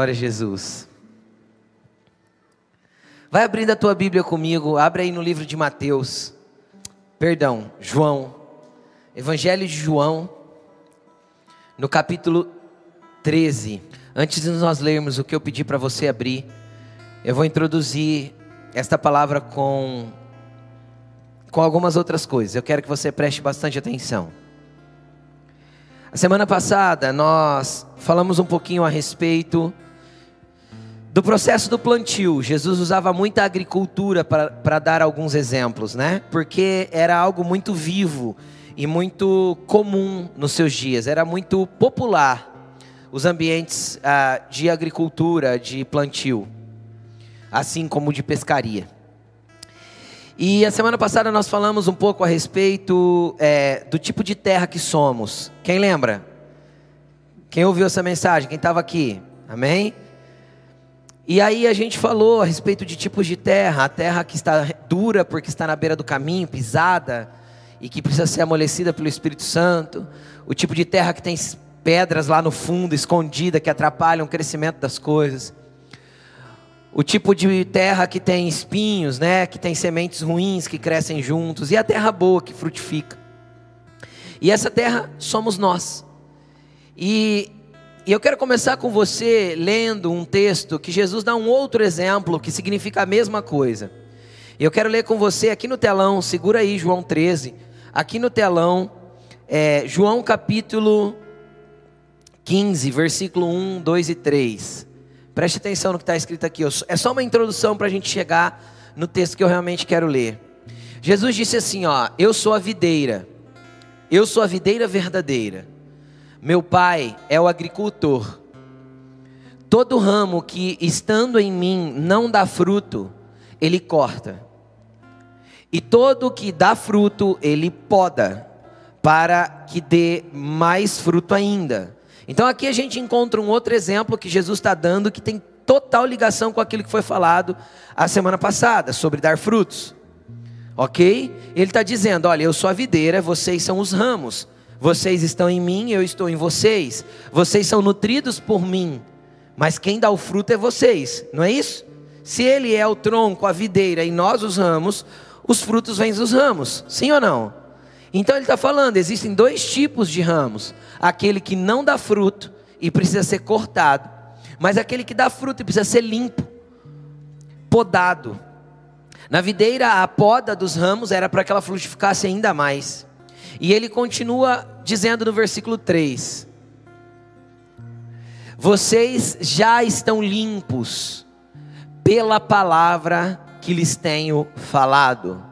Glória a Jesus. Vai abrindo a tua Bíblia comigo, abre aí no livro de Mateus. Perdão, João. Evangelho de João, no capítulo 13. Antes de nós lermos o que eu pedi para você abrir, eu vou introduzir esta palavra com com algumas outras coisas. Eu quero que você preste bastante atenção. A semana passada nós falamos um pouquinho a respeito do processo do plantio. Jesus usava muita agricultura para dar alguns exemplos, né? Porque era algo muito vivo e muito comum nos seus dias, era muito popular os ambientes ah, de agricultura, de plantio, assim como de pescaria. E a semana passada nós falamos um pouco a respeito é, do tipo de terra que somos. Quem lembra? Quem ouviu essa mensagem? Quem estava aqui? Amém? E aí a gente falou a respeito de tipos de terra, a terra que está dura porque está na beira do caminho, pisada e que precisa ser amolecida pelo Espírito Santo, o tipo de terra que tem pedras lá no fundo, escondida, que atrapalham o crescimento das coisas o tipo de terra que tem espinhos, né, que tem sementes ruins que crescem juntos, e a terra boa que frutifica. E essa terra somos nós. E, e eu quero começar com você lendo um texto que Jesus dá um outro exemplo que significa a mesma coisa. Eu quero ler com você aqui no telão, segura aí João 13, aqui no telão, é, João capítulo 15, versículo 1, 2 e 3. Preste atenção no que está escrito aqui. É só uma introdução para a gente chegar no texto que eu realmente quero ler. Jesus disse assim: Ó, eu sou a videira, eu sou a videira verdadeira. Meu pai é o agricultor. Todo ramo que estando em mim não dá fruto, ele corta. E todo que dá fruto, ele poda, para que dê mais fruto ainda. Então aqui a gente encontra um outro exemplo que Jesus está dando que tem total ligação com aquilo que foi falado a semana passada, sobre dar frutos. Ok? Ele está dizendo: olha, eu sou a videira, vocês são os ramos. Vocês estão em mim, eu estou em vocês. Vocês são nutridos por mim. Mas quem dá o fruto é vocês, não é isso? Se ele é o tronco, a videira e nós os ramos, os frutos vêm dos ramos, sim ou não? Então ele está falando: existem dois tipos de ramos: aquele que não dá fruto e precisa ser cortado, mas aquele que dá fruto e precisa ser limpo, podado. Na videira, a poda dos ramos era para que ela frutificasse ainda mais. E ele continua dizendo no versículo 3: Vocês já estão limpos pela palavra que lhes tenho falado.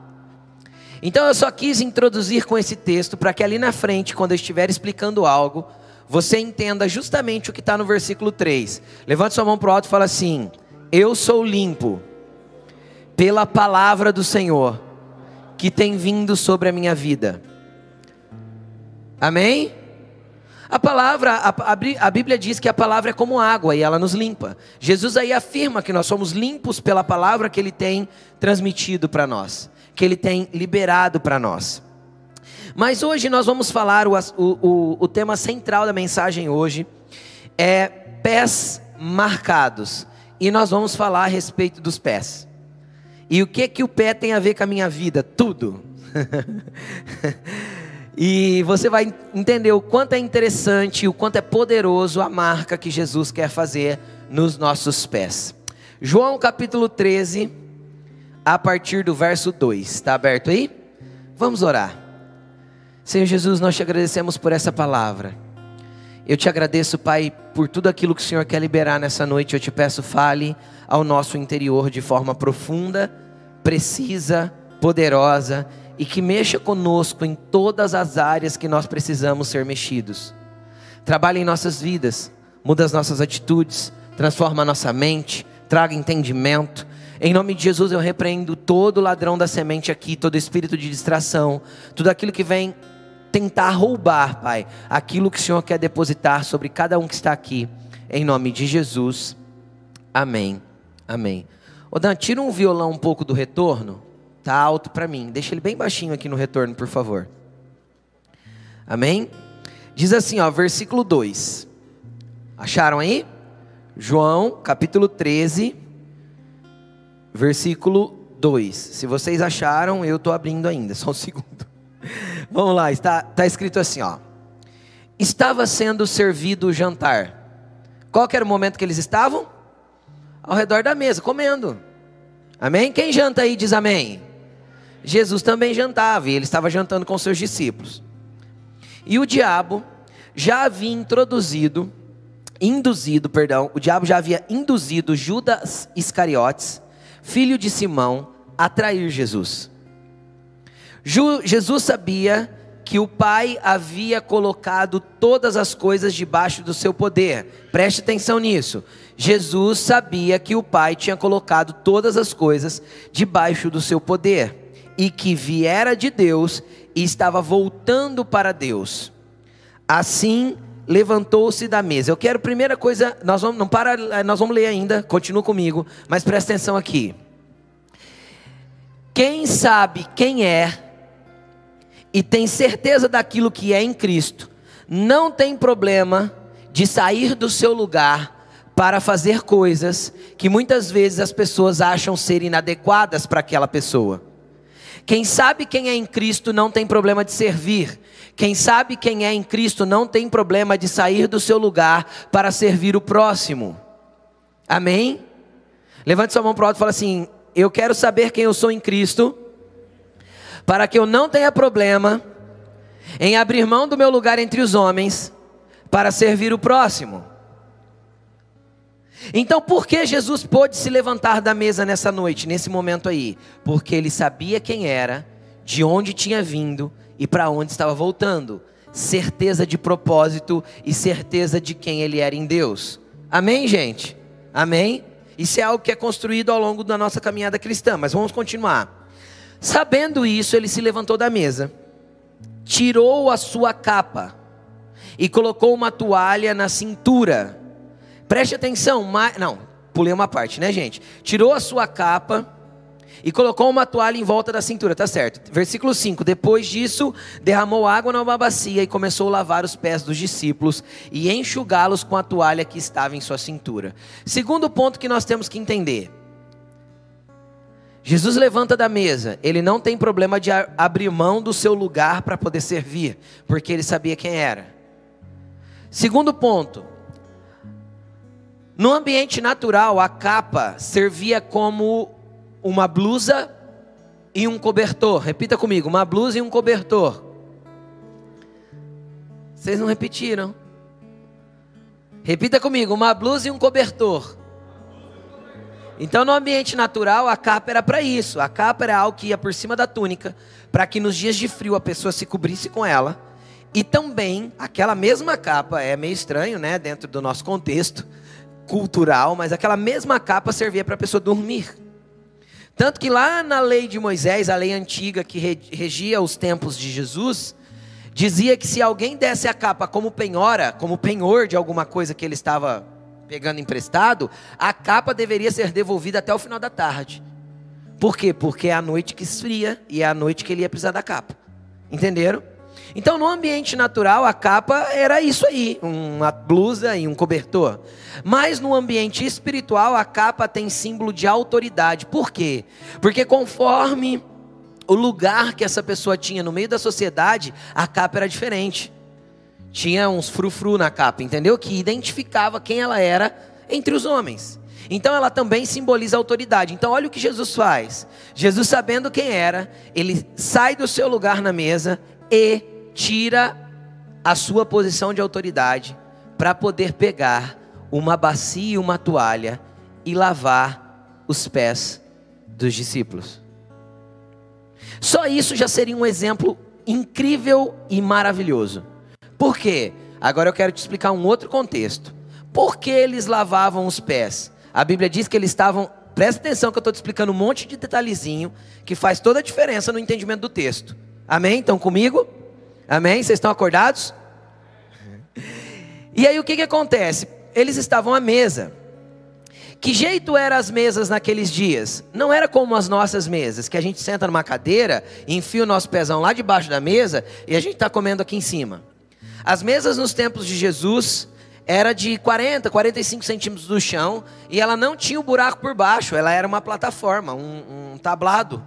Então eu só quis introduzir com esse texto para que ali na frente, quando eu estiver explicando algo, você entenda justamente o que está no versículo 3. Levante sua mão para o alto e fala assim: Eu sou limpo pela palavra do Senhor que tem vindo sobre a minha vida. Amém? A palavra, a, a, Bíblia diz que a palavra é como água e ela nos limpa. Jesus aí afirma que nós somos limpos pela palavra que ele tem transmitido para nós que Ele tem liberado para nós. Mas hoje nós vamos falar, o, o, o tema central da mensagem hoje é pés marcados. E nós vamos falar a respeito dos pés. E o que que o pé tem a ver com a minha vida? Tudo. e você vai entender o quanto é interessante, o quanto é poderoso a marca que Jesus quer fazer nos nossos pés. João capítulo 13, a partir do verso 2. Está aberto aí? Vamos orar. Senhor Jesus, nós te agradecemos por essa palavra. Eu te agradeço, Pai, por tudo aquilo que o Senhor quer liberar nessa noite. Eu te peço, fale ao nosso interior de forma profunda, precisa, poderosa e que mexa conosco em todas as áreas que nós precisamos ser mexidos. Trabalhe em nossas vidas, muda as nossas atitudes, transforma a nossa mente, traga entendimento, em nome de Jesus eu repreendo todo ladrão da semente aqui, todo espírito de distração, tudo aquilo que vem tentar roubar, Pai, aquilo que o Senhor quer depositar sobre cada um que está aqui. Em nome de Jesus. Amém. Amém. Ô Dan, tira um violão um pouco do retorno. Tá alto para mim. Deixa ele bem baixinho aqui no retorno, por favor. Amém? Diz assim, ó, versículo 2. Acharam aí? João, capítulo 13, versículo 2. Se vocês acharam, eu estou abrindo ainda, só um segundo. Vamos lá, está, está escrito assim, ó. Estava sendo servido o jantar. Qual era o momento que eles estavam? Ao redor da mesa, comendo. Amém? Quem janta aí diz amém. Jesus também jantava e ele estava jantando com seus discípulos. E o diabo já havia introduzido, induzido, perdão, o diabo já havia induzido Judas Iscariotes, filho de Simão, a trair Jesus. Jesus sabia que o Pai havia colocado todas as coisas debaixo do seu poder. Preste atenção nisso. Jesus sabia que o Pai tinha colocado todas as coisas debaixo do seu poder e que viera de Deus e estava voltando para Deus. Assim, levantou-se da mesa. Eu quero primeira coisa, nós vamos não para, nós vamos ler ainda, continua comigo, mas presta atenção aqui. Quem sabe quem é e tem certeza daquilo que é em Cristo, não tem problema de sair do seu lugar para fazer coisas que muitas vezes as pessoas acham ser inadequadas para aquela pessoa. Quem sabe quem é em Cristo não tem problema de servir. Quem sabe quem é em Cristo não tem problema de sair do seu lugar para servir o próximo. Amém? Levante sua mão para o alto e fala assim: Eu quero saber quem eu sou em Cristo, para que eu não tenha problema em abrir mão do meu lugar entre os homens para servir o próximo. Então, por que Jesus pôde se levantar da mesa nessa noite, nesse momento aí? Porque ele sabia quem era, de onde tinha vindo e para onde estava voltando. Certeza de propósito e certeza de quem ele era em Deus. Amém, gente? Amém? Isso é algo que é construído ao longo da nossa caminhada cristã, mas vamos continuar. Sabendo isso, ele se levantou da mesa, tirou a sua capa e colocou uma toalha na cintura Preste atenção, mas, não, pulei uma parte, né, gente? Tirou a sua capa e colocou uma toalha em volta da cintura, tá certo? Versículo 5: Depois disso, derramou água numa bacia e começou a lavar os pés dos discípulos e enxugá-los com a toalha que estava em sua cintura. Segundo ponto que nós temos que entender. Jesus levanta da mesa, ele não tem problema de abrir mão do seu lugar para poder servir, porque ele sabia quem era. Segundo ponto, no ambiente natural, a capa servia como uma blusa e um cobertor. Repita comigo: uma blusa e um cobertor. Vocês não repetiram? Repita comigo: uma blusa e um cobertor. Então, no ambiente natural, a capa era para isso. A capa era algo que ia por cima da túnica, para que nos dias de frio a pessoa se cobrisse com ela. E também, aquela mesma capa, é meio estranho, né, dentro do nosso contexto, cultural, mas aquela mesma capa servia para a pessoa dormir. Tanto que lá na lei de Moisés, a lei antiga que regia os tempos de Jesus, dizia que se alguém desse a capa como penhora, como penhor de alguma coisa que ele estava pegando emprestado, a capa deveria ser devolvida até o final da tarde. Por quê? Porque é a noite que esfria e é a noite que ele ia precisar da capa. Entenderam? Então, no ambiente natural, a capa era isso aí, uma blusa e um cobertor. Mas no ambiente espiritual, a capa tem símbolo de autoridade. Por quê? Porque conforme o lugar que essa pessoa tinha no meio da sociedade, a capa era diferente. Tinha uns frufru na capa, entendeu? Que identificava quem ela era entre os homens. Então ela também simboliza autoridade. Então olha o que Jesus faz. Jesus sabendo quem era, ele sai do seu lugar na mesa e tira a sua posição de autoridade para poder pegar uma bacia e uma toalha e lavar os pés dos discípulos. Só isso já seria um exemplo incrível e maravilhoso. Por quê? Agora eu quero te explicar um outro contexto. Por que eles lavavam os pés? A Bíblia diz que eles estavam. Presta atenção que eu estou te explicando um monte de detalhezinho que faz toda a diferença no entendimento do texto. Amém? Estão comigo? Amém? Vocês estão acordados? E aí o que, que acontece? Eles estavam à mesa. Que jeito eram as mesas naqueles dias? Não era como as nossas mesas, que a gente senta numa cadeira, enfia o nosso pezão lá debaixo da mesa e a gente está comendo aqui em cima. As mesas nos tempos de Jesus era de 40, 45 centímetros do chão e ela não tinha o um buraco por baixo, ela era uma plataforma, um, um tablado.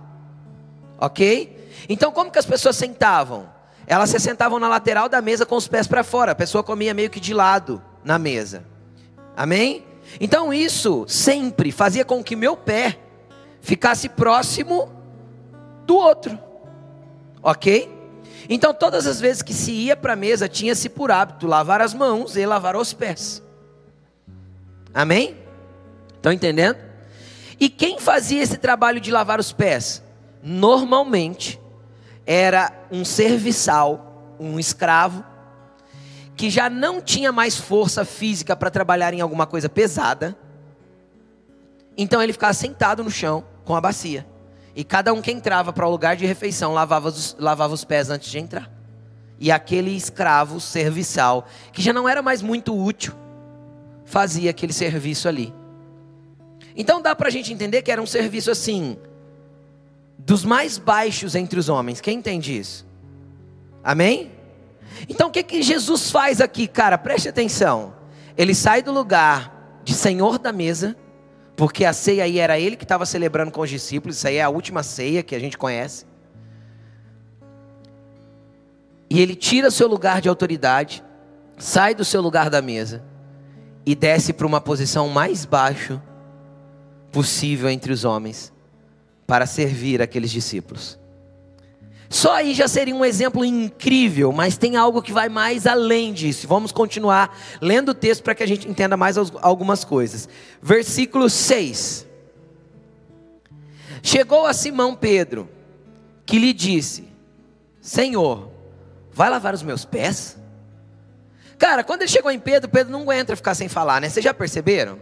Ok? Então, como que as pessoas sentavam? Elas se sentavam na lateral da mesa com os pés para fora, a pessoa comia meio que de lado na mesa. Amém? Então, isso sempre fazia com que meu pé ficasse próximo do outro. Ok? Então, todas as vezes que se ia para a mesa, tinha-se por hábito lavar as mãos e lavar os pés. Amém? Estão entendendo? E quem fazia esse trabalho de lavar os pés? Normalmente era um serviçal, um escravo, que já não tinha mais força física para trabalhar em alguma coisa pesada. Então ele ficava sentado no chão com a bacia. E cada um que entrava para o lugar de refeição lavava os, lavava os pés antes de entrar. E aquele escravo serviçal, que já não era mais muito útil, fazia aquele serviço ali. Então dá para a gente entender que era um serviço assim, dos mais baixos entre os homens. Quem entende isso? Amém? Então o que, que Jesus faz aqui, cara? Preste atenção. Ele sai do lugar de senhor da mesa porque a ceia aí era ele que estava celebrando com os discípulos, isso aí é a última ceia que a gente conhece. E ele tira seu lugar de autoridade, sai do seu lugar da mesa e desce para uma posição mais baixa possível entre os homens para servir aqueles discípulos. Só aí já seria um exemplo incrível, mas tem algo que vai mais além disso. Vamos continuar lendo o texto para que a gente entenda mais algumas coisas. Versículo 6. Chegou a Simão Pedro, que lhe disse: Senhor, vai lavar os meus pés? Cara, quando ele chegou em Pedro, Pedro não aguenta ficar sem falar, né? Vocês já perceberam?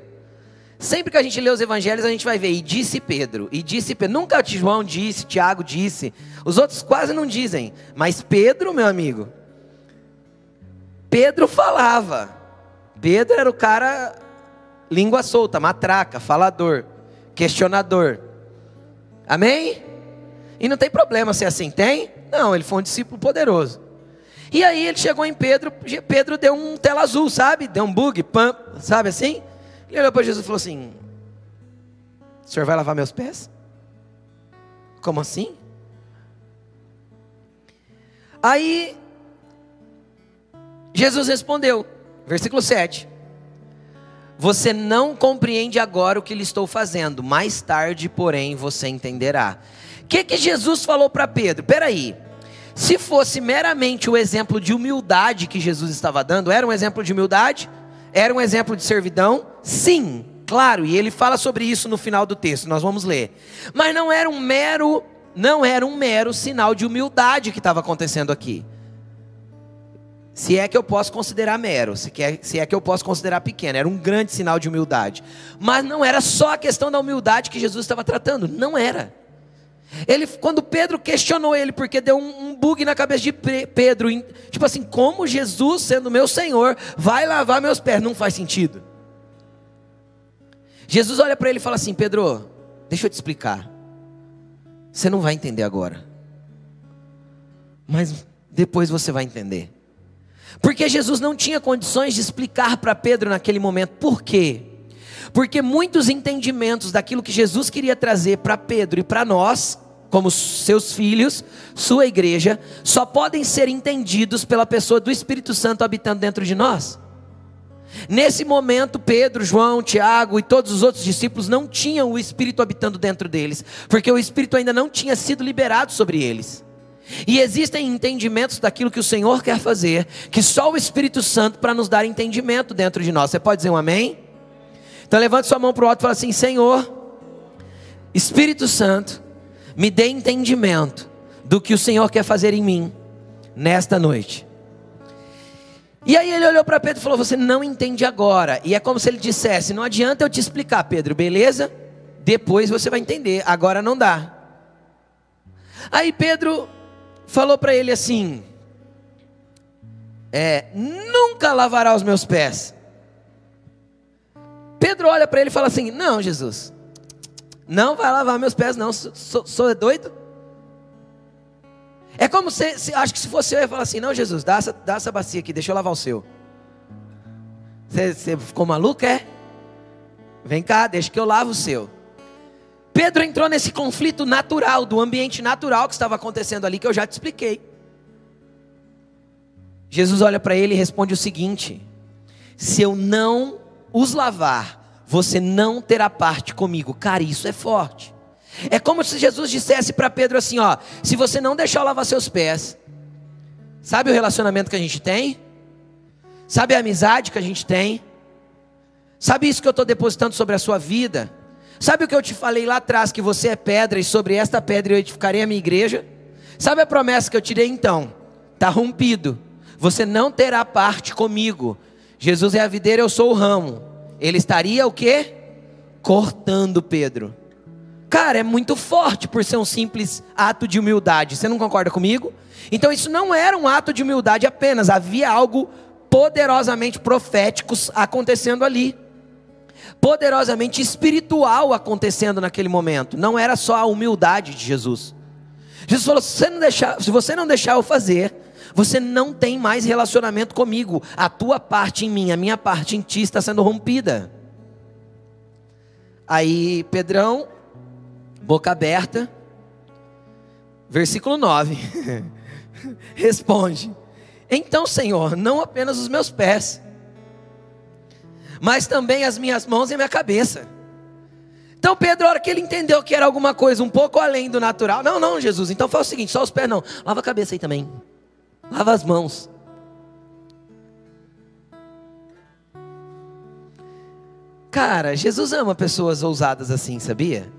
Sempre que a gente lê os evangelhos, a gente vai ver, e disse Pedro, e disse Pedro. Nunca João disse, Tiago disse. Os outros quase não dizem. Mas Pedro, meu amigo, Pedro falava. Pedro era o cara língua solta, matraca, falador, questionador. Amém? E não tem problema ser assim, tem? Não, ele foi um discípulo poderoso. E aí ele chegou em Pedro, Pedro deu um tela azul, sabe? Deu um bug, pam, sabe assim? Ele olhou para Jesus e falou assim: O senhor vai lavar meus pés? Como assim? Aí, Jesus respondeu, versículo 7. Você não compreende agora o que lhe estou fazendo, mais tarde, porém, você entenderá. O que, que Jesus falou para Pedro? Peraí, se fosse meramente o exemplo de humildade que Jesus estava dando, era um exemplo de humildade? Era um exemplo de servidão? Sim, claro, e ele fala sobre isso no final do texto, nós vamos ler. Mas não era um mero, não era um mero sinal de humildade que estava acontecendo aqui. Se é que eu posso considerar mero, se, quer, se é que eu posso considerar pequeno, era um grande sinal de humildade. Mas não era só a questão da humildade que Jesus estava tratando, não era. Ele, quando Pedro questionou ele, porque deu um, um bug na cabeça de Pedro, tipo assim, como Jesus, sendo meu Senhor, vai lavar meus pés? Não faz sentido. Jesus olha para ele e fala assim: Pedro, deixa eu te explicar. Você não vai entender agora, mas depois você vai entender. Porque Jesus não tinha condições de explicar para Pedro naquele momento por quê. Porque muitos entendimentos daquilo que Jesus queria trazer para Pedro e para nós, como seus filhos, sua igreja, só podem ser entendidos pela pessoa do Espírito Santo habitando dentro de nós. Nesse momento, Pedro, João, Tiago e todos os outros discípulos não tinham o Espírito habitando dentro deles, porque o Espírito ainda não tinha sido liberado sobre eles. E existem entendimentos daquilo que o Senhor quer fazer, que só o Espírito Santo para nos dar entendimento dentro de nós. Você pode dizer um amém? Então levante sua mão para o alto e fala assim: Senhor, Espírito Santo, me dê entendimento do que o Senhor quer fazer em mim nesta noite. E aí ele olhou para Pedro e falou: Você não entende agora. E é como se ele dissesse: Não adianta eu te explicar, Pedro, beleza? Depois você vai entender, agora não dá. Aí Pedro falou para ele assim: é, Nunca lavará os meus pés. Pedro olha para ele e fala assim: Não, Jesus, não vai lavar meus pés, não. Sou, sou doido? É como se, se, acho que se fosse eu ia falar assim: Não, Jesus, dá essa, dá essa bacia aqui, deixa eu lavar o seu. Você ficou maluco, é? Vem cá, deixa que eu lavo o seu. Pedro entrou nesse conflito natural, do ambiente natural que estava acontecendo ali, que eu já te expliquei. Jesus olha para ele e responde o seguinte: Se eu não os lavar, você não terá parte comigo. Cara, isso é forte. É como se Jesus dissesse para Pedro assim: Ó, se você não deixar eu lavar seus pés, sabe o relacionamento que a gente tem? Sabe a amizade que a gente tem? Sabe isso que eu estou depositando sobre a sua vida? Sabe o que eu te falei lá atrás, que você é pedra e sobre esta pedra eu edificarei a minha igreja? Sabe a promessa que eu te dei então? Está rompido. Você não terá parte comigo. Jesus é a videira, eu sou o ramo. Ele estaria o quê? Cortando Pedro. Cara, é muito forte por ser um simples ato de humildade. Você não concorda comigo? Então isso não era um ato de humildade apenas, havia algo poderosamente proféticos acontecendo ali. Poderosamente espiritual acontecendo naquele momento. Não era só a humildade de Jesus. Jesus falou: se você não deixar, se você não deixar eu fazer, você não tem mais relacionamento comigo. A tua parte em mim, a minha parte em ti está sendo rompida. Aí Pedrão, boca aberta, versículo 9, responde: então, Senhor, não apenas os meus pés, mas também as minhas mãos e a minha cabeça. Então, Pedro, a hora que ele entendeu que era alguma coisa um pouco além do natural, não, não, Jesus, então faz o seguinte: só os pés não, lava a cabeça aí também, lava as mãos. Cara, Jesus ama pessoas ousadas assim, sabia?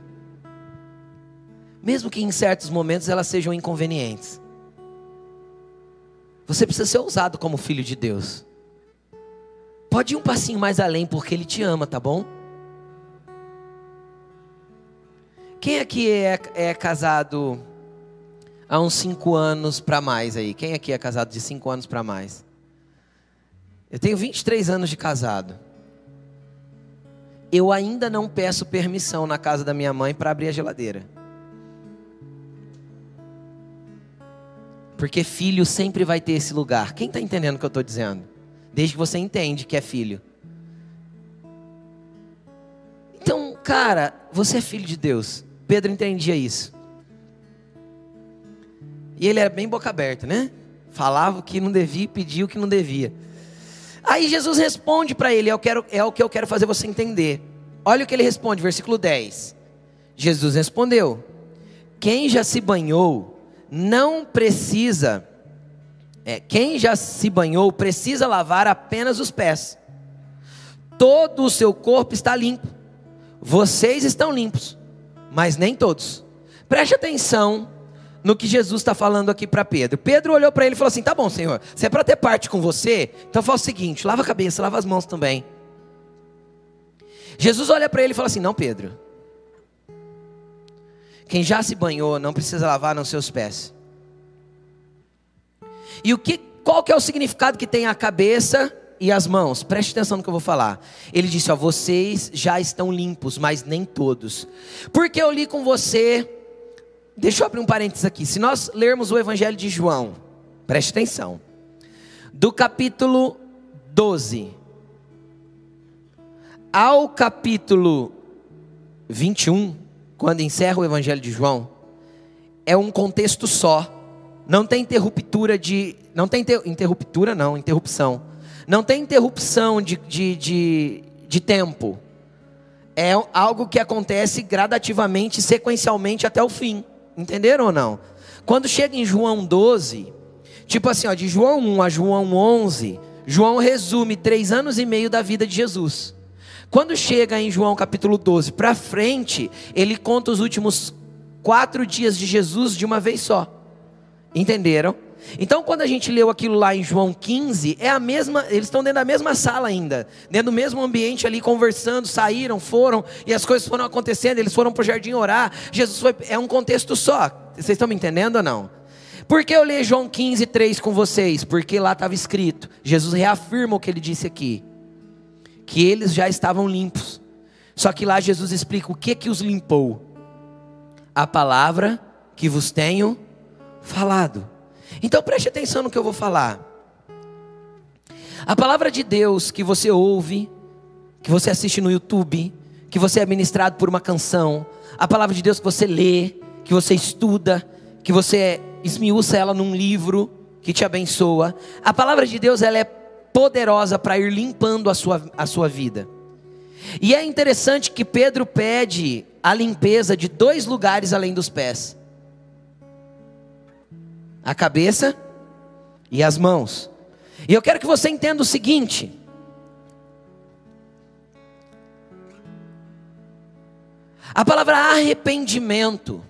Mesmo que em certos momentos elas sejam inconvenientes. Você precisa ser ousado como filho de Deus. Pode ir um passinho mais além, porque Ele te ama, tá bom? Quem aqui é, é casado há uns cinco anos para mais aí? Quem aqui é casado de cinco anos para mais? Eu tenho 23 anos de casado. Eu ainda não peço permissão na casa da minha mãe para abrir a geladeira. Porque filho sempre vai ter esse lugar. Quem está entendendo o que eu estou dizendo? Desde que você entende que é filho. Então, cara, você é filho de Deus. Pedro entendia isso. E ele era bem boca aberta, né? Falava o que não devia pedia o que não devia. Aí Jesus responde para ele, eu quero, é o que eu quero fazer você entender. Olha o que ele responde, versículo 10. Jesus respondeu: Quem já se banhou não precisa, é, quem já se banhou precisa lavar apenas os pés. Todo o seu corpo está limpo. Vocês estão limpos, mas nem todos. Preste atenção no que Jesus está falando aqui para Pedro. Pedro olhou para ele e falou assim: Tá bom, Senhor, se é para ter parte com você, então faz o seguinte: lava a cabeça, lava as mãos também. Jesus olha para ele e fala assim: Não, Pedro, quem já se banhou não precisa lavar nos seus pés. E o que, qual que é o significado que tem a cabeça e as mãos? Preste atenção no que eu vou falar. Ele disse: ó, vocês já estão limpos, mas nem todos. Porque eu li com você. Deixa eu abrir um parênteses aqui. Se nós lermos o Evangelho de João, preste atenção. Do capítulo 12 ao capítulo 21, quando encerra o Evangelho de João, é um contexto só. Não tem interruptura de. Não tem inter, interruptura, não, interrupção. Não tem interrupção de, de, de, de tempo. É algo que acontece gradativamente, sequencialmente até o fim. Entenderam ou não? Quando chega em João 12, tipo assim, ó, de João 1 a João 11, João resume três anos e meio da vida de Jesus. Quando chega em João capítulo 12 para frente, ele conta os últimos quatro dias de Jesus de uma vez só. Entenderam? Então, quando a gente leu aquilo lá em João 15, é a mesma, eles estão dentro da mesma sala ainda, dentro do mesmo ambiente ali conversando, saíram, foram e as coisas foram acontecendo, eles foram para o jardim orar. Jesus foi, é um contexto só. Vocês estão me entendendo ou não? Por que eu li João 15, 3 com vocês? Porque lá estava escrito, Jesus reafirma o que ele disse aqui que eles já estavam limpos. Só que lá Jesus explica o que que os limpou. A palavra que vos tenho falado. Então preste atenção no que eu vou falar. A palavra de Deus que você ouve, que você assiste no YouTube, que você é ministrado por uma canção, a palavra de Deus que você lê, que você estuda, que você esmiuça ela num livro que te abençoa. A palavra de Deus ela é poderosa para ir limpando a sua, a sua vida. E é interessante que Pedro pede a limpeza de dois lugares além dos pés: a cabeça e as mãos. E eu quero que você entenda o seguinte: a palavra arrependimento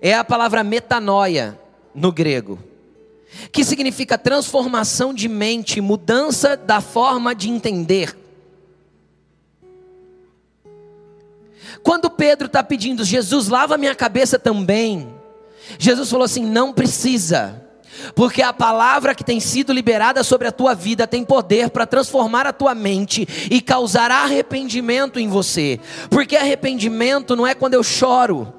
é a palavra metanoia no grego, que significa transformação de mente, mudança da forma de entender. Quando Pedro está pedindo, Jesus, lava minha cabeça também. Jesus falou assim: não precisa, porque a palavra que tem sido liberada sobre a tua vida tem poder para transformar a tua mente e causar arrependimento em você. Porque arrependimento não é quando eu choro,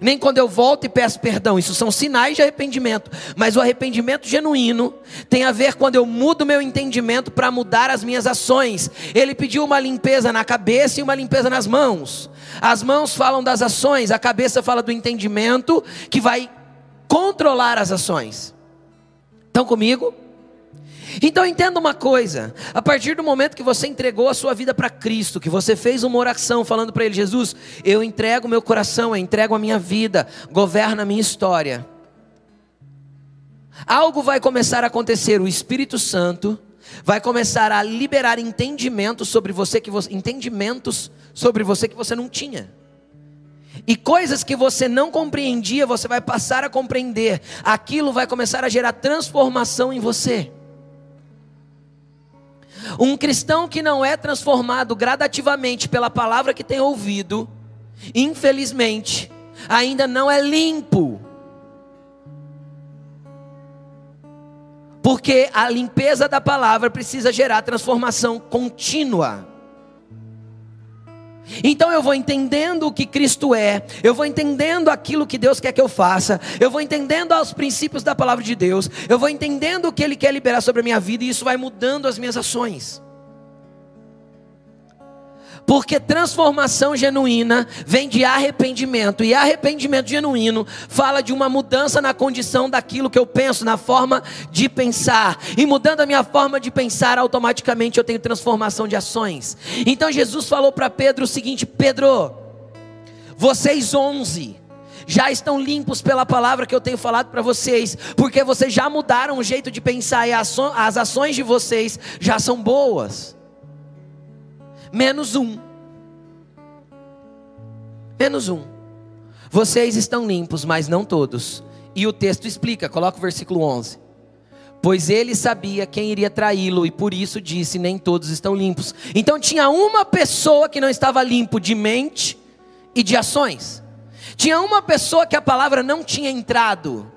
nem quando eu volto e peço perdão, isso são sinais de arrependimento, mas o arrependimento genuíno tem a ver quando eu mudo meu entendimento para mudar as minhas ações. Ele pediu uma limpeza na cabeça e uma limpeza nas mãos. As mãos falam das ações, a cabeça fala do entendimento que vai controlar as ações. Estão comigo? Então entenda uma coisa: a partir do momento que você entregou a sua vida para Cristo, que você fez uma oração falando para Ele, Jesus, eu entrego meu coração, eu entrego a minha vida, governa a minha história. Algo vai começar a acontecer, o Espírito Santo vai começar a liberar entendimentos sobre você que você, entendimentos sobre você que você não tinha. E coisas que você não compreendia, você vai passar a compreender. Aquilo vai começar a gerar transformação em você. Um cristão que não é transformado gradativamente pela palavra que tem ouvido, infelizmente, ainda não é limpo. Porque a limpeza da palavra precisa gerar transformação contínua. Então eu vou entendendo o que Cristo é, eu vou entendendo aquilo que Deus quer que eu faça, eu vou entendendo os princípios da palavra de Deus, eu vou entendendo o que Ele quer liberar sobre a minha vida e isso vai mudando as minhas ações. Porque transformação genuína vem de arrependimento, e arrependimento genuíno fala de uma mudança na condição daquilo que eu penso, na forma de pensar. E mudando a minha forma de pensar, automaticamente eu tenho transformação de ações. Então Jesus falou para Pedro o seguinte: Pedro, vocês onze já estão limpos pela palavra que eu tenho falado para vocês, porque vocês já mudaram o jeito de pensar e as ações de vocês já são boas menos um. Menos um. Vocês estão limpos, mas não todos. E o texto explica, coloca o versículo 11. Pois ele sabia quem iria traí-lo e por isso disse: Nem todos estão limpos. Então tinha uma pessoa que não estava limpo de mente e de ações. Tinha uma pessoa que a palavra não tinha entrado.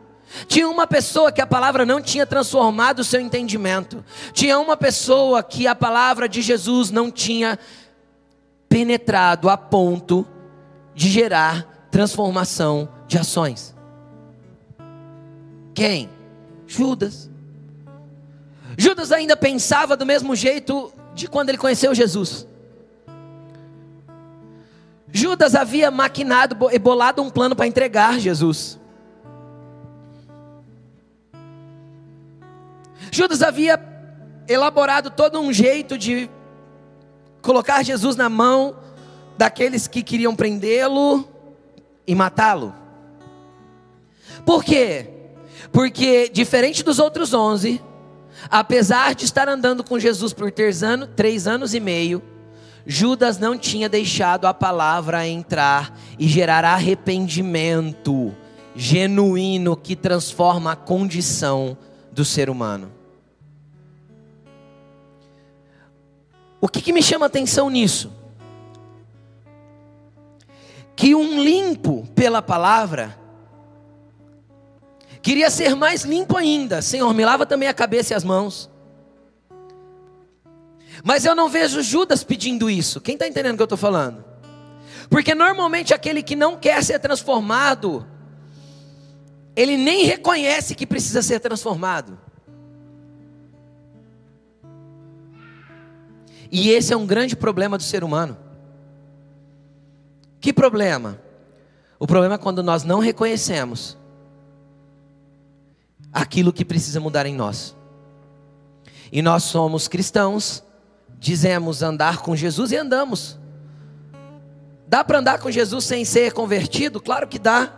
Tinha uma pessoa que a palavra não tinha transformado o seu entendimento. Tinha uma pessoa que a palavra de Jesus não tinha penetrado a ponto de gerar transformação de ações. Quem? Judas. Judas ainda pensava do mesmo jeito de quando ele conheceu Jesus. Judas havia maquinado e bolado um plano para entregar Jesus. Judas havia elaborado todo um jeito de colocar Jesus na mão daqueles que queriam prendê-lo e matá-lo. Por quê? Porque, diferente dos outros onze, apesar de estar andando com Jesus por três anos, três anos e meio, Judas não tinha deixado a palavra entrar e gerar arrependimento genuíno que transforma a condição do ser humano. O que, que me chama atenção nisso? Que um limpo pela palavra queria ser mais limpo ainda. Senhor, me lava também a cabeça e as mãos. Mas eu não vejo Judas pedindo isso. Quem está entendendo o que eu estou falando? Porque normalmente aquele que não quer ser transformado, ele nem reconhece que precisa ser transformado. E esse é um grande problema do ser humano. Que problema? O problema é quando nós não reconhecemos aquilo que precisa mudar em nós. E nós somos cristãos, dizemos andar com Jesus e andamos. Dá para andar com Jesus sem ser convertido? Claro que dá.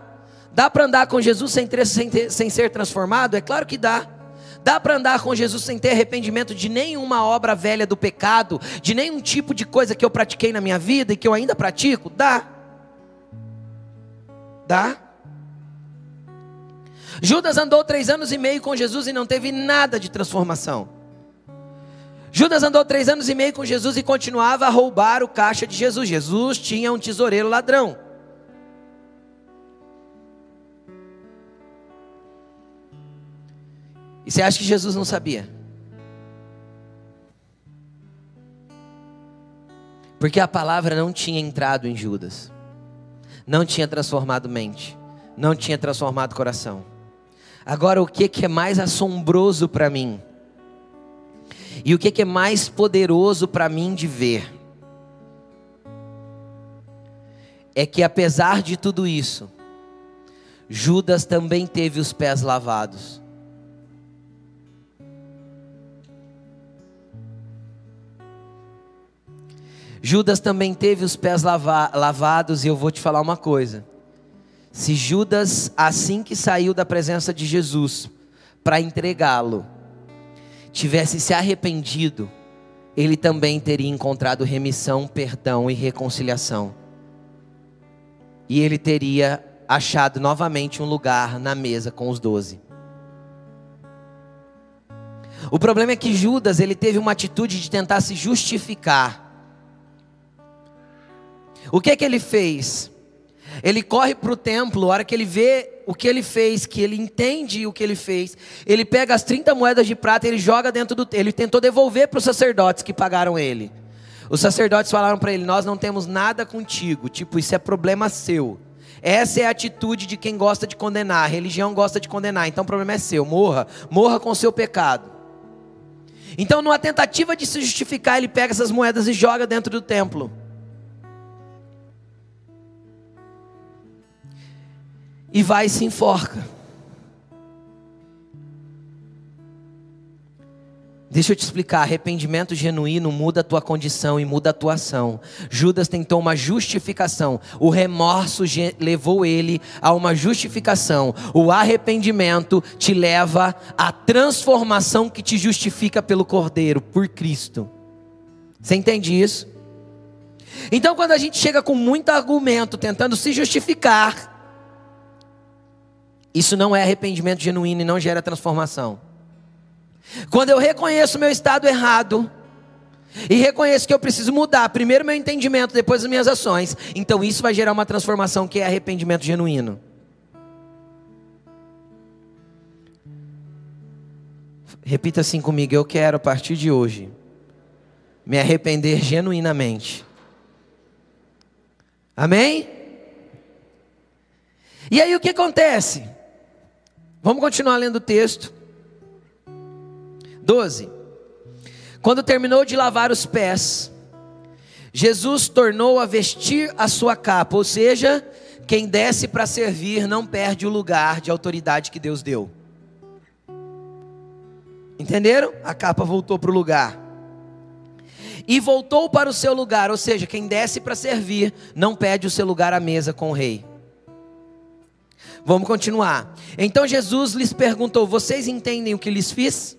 Dá para andar com Jesus sem, sem, sem ser transformado? É claro que dá. Dá para andar com Jesus sem ter arrependimento de nenhuma obra velha do pecado, de nenhum tipo de coisa que eu pratiquei na minha vida e que eu ainda pratico? Dá. Dá. Judas andou três anos e meio com Jesus e não teve nada de transformação. Judas andou três anos e meio com Jesus e continuava a roubar o caixa de Jesus. Jesus tinha um tesoureiro ladrão. E você acha que Jesus não sabia? Porque a palavra não tinha entrado em Judas, não tinha transformado mente, não tinha transformado coração. Agora, o que é mais assombroso para mim? E o que é mais poderoso para mim de ver? É que apesar de tudo isso, Judas também teve os pés lavados. Judas também teve os pés lava lavados, e eu vou te falar uma coisa. Se Judas, assim que saiu da presença de Jesus, para entregá-lo, tivesse se arrependido, ele também teria encontrado remissão, perdão e reconciliação. E ele teria achado novamente um lugar na mesa com os doze. O problema é que Judas ele teve uma atitude de tentar se justificar. O que é que ele fez? Ele corre para o templo, a hora que ele vê o que ele fez, que ele entende o que ele fez, ele pega as 30 moedas de prata e ele joga dentro do Ele tentou devolver para os sacerdotes que pagaram ele. Os sacerdotes falaram para ele: Nós não temos nada contigo, tipo, isso é problema seu. Essa é a atitude de quem gosta de condenar. A religião gosta de condenar, então o problema é seu. Morra, morra com o seu pecado. Então, numa tentativa de se justificar, ele pega essas moedas e joga dentro do templo. E vai e se enforca. Deixa eu te explicar, arrependimento genuíno muda a tua condição e muda a tua ação. Judas tentou uma justificação, o remorso levou ele a uma justificação. O arrependimento te leva à transformação que te justifica pelo Cordeiro, por Cristo. Você entende isso? Então, quando a gente chega com muito argumento tentando se justificar, isso não é arrependimento genuíno e não gera transformação. Quando eu reconheço o meu estado errado, e reconheço que eu preciso mudar, primeiro meu entendimento, depois as minhas ações, então isso vai gerar uma transformação que é arrependimento genuíno. Repita assim comigo: eu quero a partir de hoje me arrepender genuinamente. Amém? E aí o que acontece? Vamos continuar lendo o texto. 12. Quando terminou de lavar os pés, Jesus tornou a vestir a sua capa, ou seja, quem desce para servir não perde o lugar de autoridade que Deus deu. Entenderam? A capa voltou para o lugar. E voltou para o seu lugar, ou seja, quem desce para servir não perde o seu lugar à mesa com o rei. Vamos continuar. Então Jesus lhes perguntou: Vocês entendem o que lhes fiz?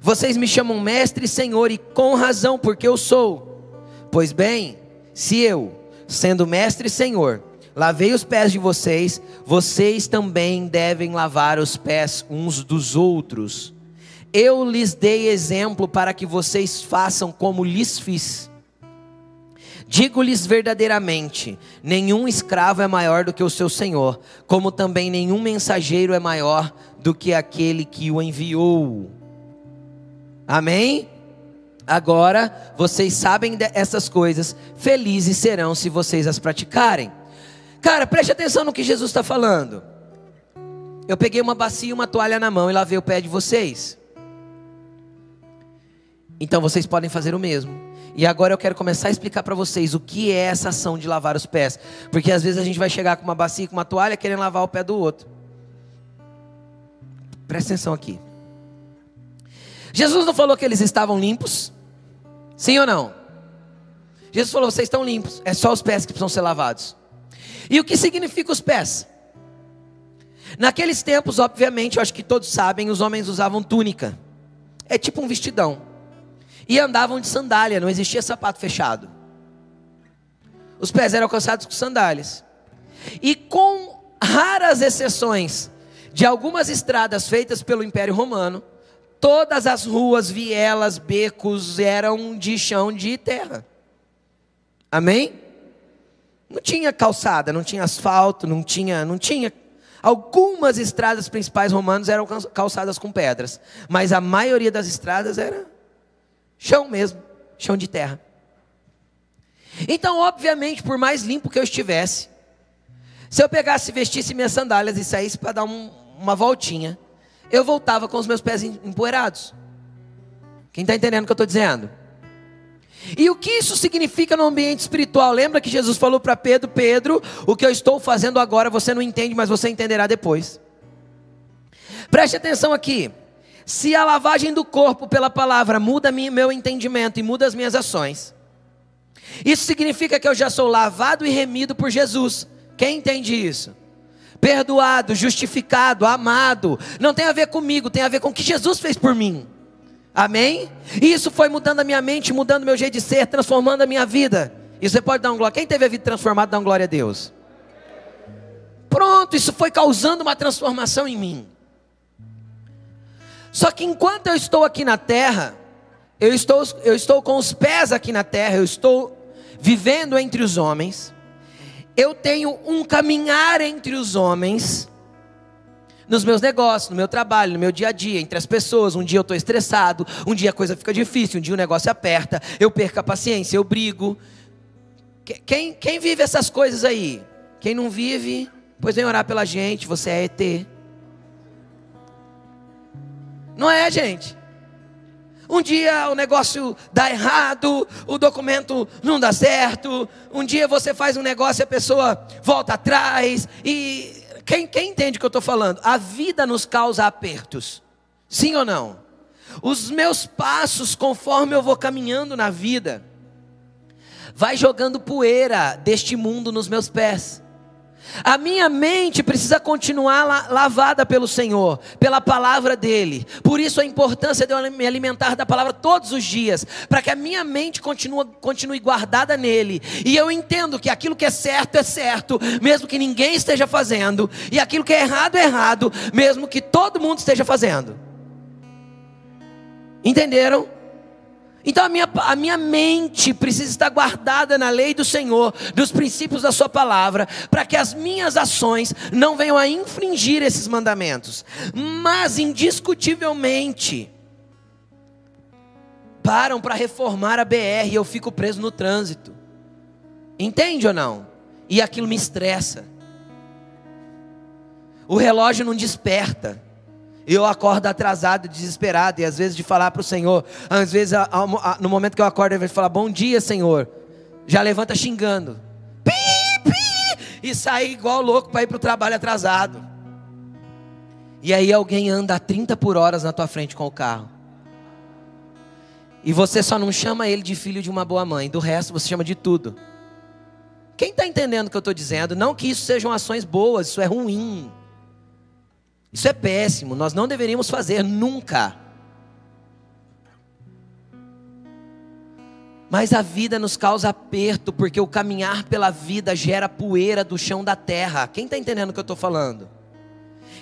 Vocês me chamam mestre senhor, e com razão, porque eu sou. Pois bem, se eu, sendo mestre e senhor, lavei os pés de vocês, vocês também devem lavar os pés uns dos outros. Eu lhes dei exemplo para que vocês façam como lhes fiz. Digo-lhes verdadeiramente: nenhum escravo é maior do que o seu senhor, como também nenhum mensageiro é maior do que aquele que o enviou. Amém? Agora vocês sabem dessas coisas, felizes serão se vocês as praticarem. Cara, preste atenção no que Jesus está falando. Eu peguei uma bacia e uma toalha na mão e lavei o pé de vocês. Então vocês podem fazer o mesmo. E agora eu quero começar a explicar para vocês o que é essa ação de lavar os pés. Porque às vezes a gente vai chegar com uma bacia, com uma toalha, querendo lavar o pé do outro. Presta atenção aqui. Jesus não falou que eles estavam limpos? Sim ou não? Jesus falou: vocês estão limpos, é só os pés que precisam ser lavados. E o que significa os pés? Naqueles tempos, obviamente, eu acho que todos sabem, os homens usavam túnica. É tipo um vestidão. E andavam de sandália, não existia sapato fechado. Os pés eram calçados com sandálias. E com raras exceções de algumas estradas feitas pelo Império Romano, todas as ruas, vielas, becos eram de chão de terra. Amém? Não tinha calçada, não tinha asfalto, não tinha, não tinha. Algumas estradas principais romanas eram calçadas com pedras, mas a maioria das estradas era chão mesmo, chão de terra. Então, obviamente, por mais limpo que eu estivesse, se eu pegasse, vestisse minhas sandálias e saísse para dar um, uma voltinha, eu voltava com os meus pés empoeirados. Quem está entendendo o que eu estou dizendo? E o que isso significa no ambiente espiritual? Lembra que Jesus falou para Pedro: Pedro, o que eu estou fazendo agora você não entende, mas você entenderá depois. Preste atenção aqui. Se a lavagem do corpo pela palavra muda meu entendimento e muda as minhas ações, isso significa que eu já sou lavado e remido por Jesus. Quem entende isso? Perdoado, justificado, amado. Não tem a ver comigo, tem a ver com o que Jesus fez por mim. Amém? Isso foi mudando a minha mente, mudando meu jeito de ser, transformando a minha vida. E você pode dar um glória. Quem teve a vida transformada, dá um glória a Deus. Pronto, isso foi causando uma transformação em mim. Só que enquanto eu estou aqui na terra, eu estou, eu estou com os pés aqui na terra, eu estou vivendo entre os homens, eu tenho um caminhar entre os homens nos meus negócios, no meu trabalho, no meu dia a dia, entre as pessoas. Um dia eu estou estressado, um dia a coisa fica difícil, um dia o negócio aperta, eu perco a paciência, eu brigo. Quem, quem vive essas coisas aí? Quem não vive, pois vem orar pela gente, você é ET. Não é, gente? Um dia o negócio dá errado, o documento não dá certo. Um dia você faz um negócio e a pessoa volta atrás. E quem, quem entende o que eu estou falando? A vida nos causa apertos. Sim ou não? Os meus passos, conforme eu vou caminhando na vida, vai jogando poeira deste mundo nos meus pés. A minha mente precisa continuar lavada pelo Senhor, pela palavra dEle. Por isso a importância de eu me alimentar da palavra todos os dias, para que a minha mente continue, continue guardada nele. E eu entendo que aquilo que é certo é certo, mesmo que ninguém esteja fazendo, e aquilo que é errado é errado, mesmo que todo mundo esteja fazendo. Entenderam? Então a minha, a minha mente precisa estar guardada na lei do Senhor, dos princípios da Sua palavra, para que as minhas ações não venham a infringir esses mandamentos. Mas, indiscutivelmente, param para reformar a BR e eu fico preso no trânsito. Entende ou não? E aquilo me estressa. O relógio não desperta. Eu acordo atrasado, desesperado, e às vezes de falar para o Senhor, às vezes no momento que eu acordo, ele vai falar: Bom dia, Senhor. Já levanta xingando, pi, pi, e sai igual louco para ir para o trabalho atrasado. E aí alguém anda a 30 por horas na tua frente com o carro. E você só não chama ele de filho de uma boa mãe, do resto você chama de tudo. Quem está entendendo o que eu estou dizendo? Não que isso sejam ações boas, isso é ruim. Isso é péssimo, nós não deveríamos fazer nunca. Mas a vida nos causa aperto, porque o caminhar pela vida gera poeira do chão da terra. Quem está entendendo o que eu estou falando?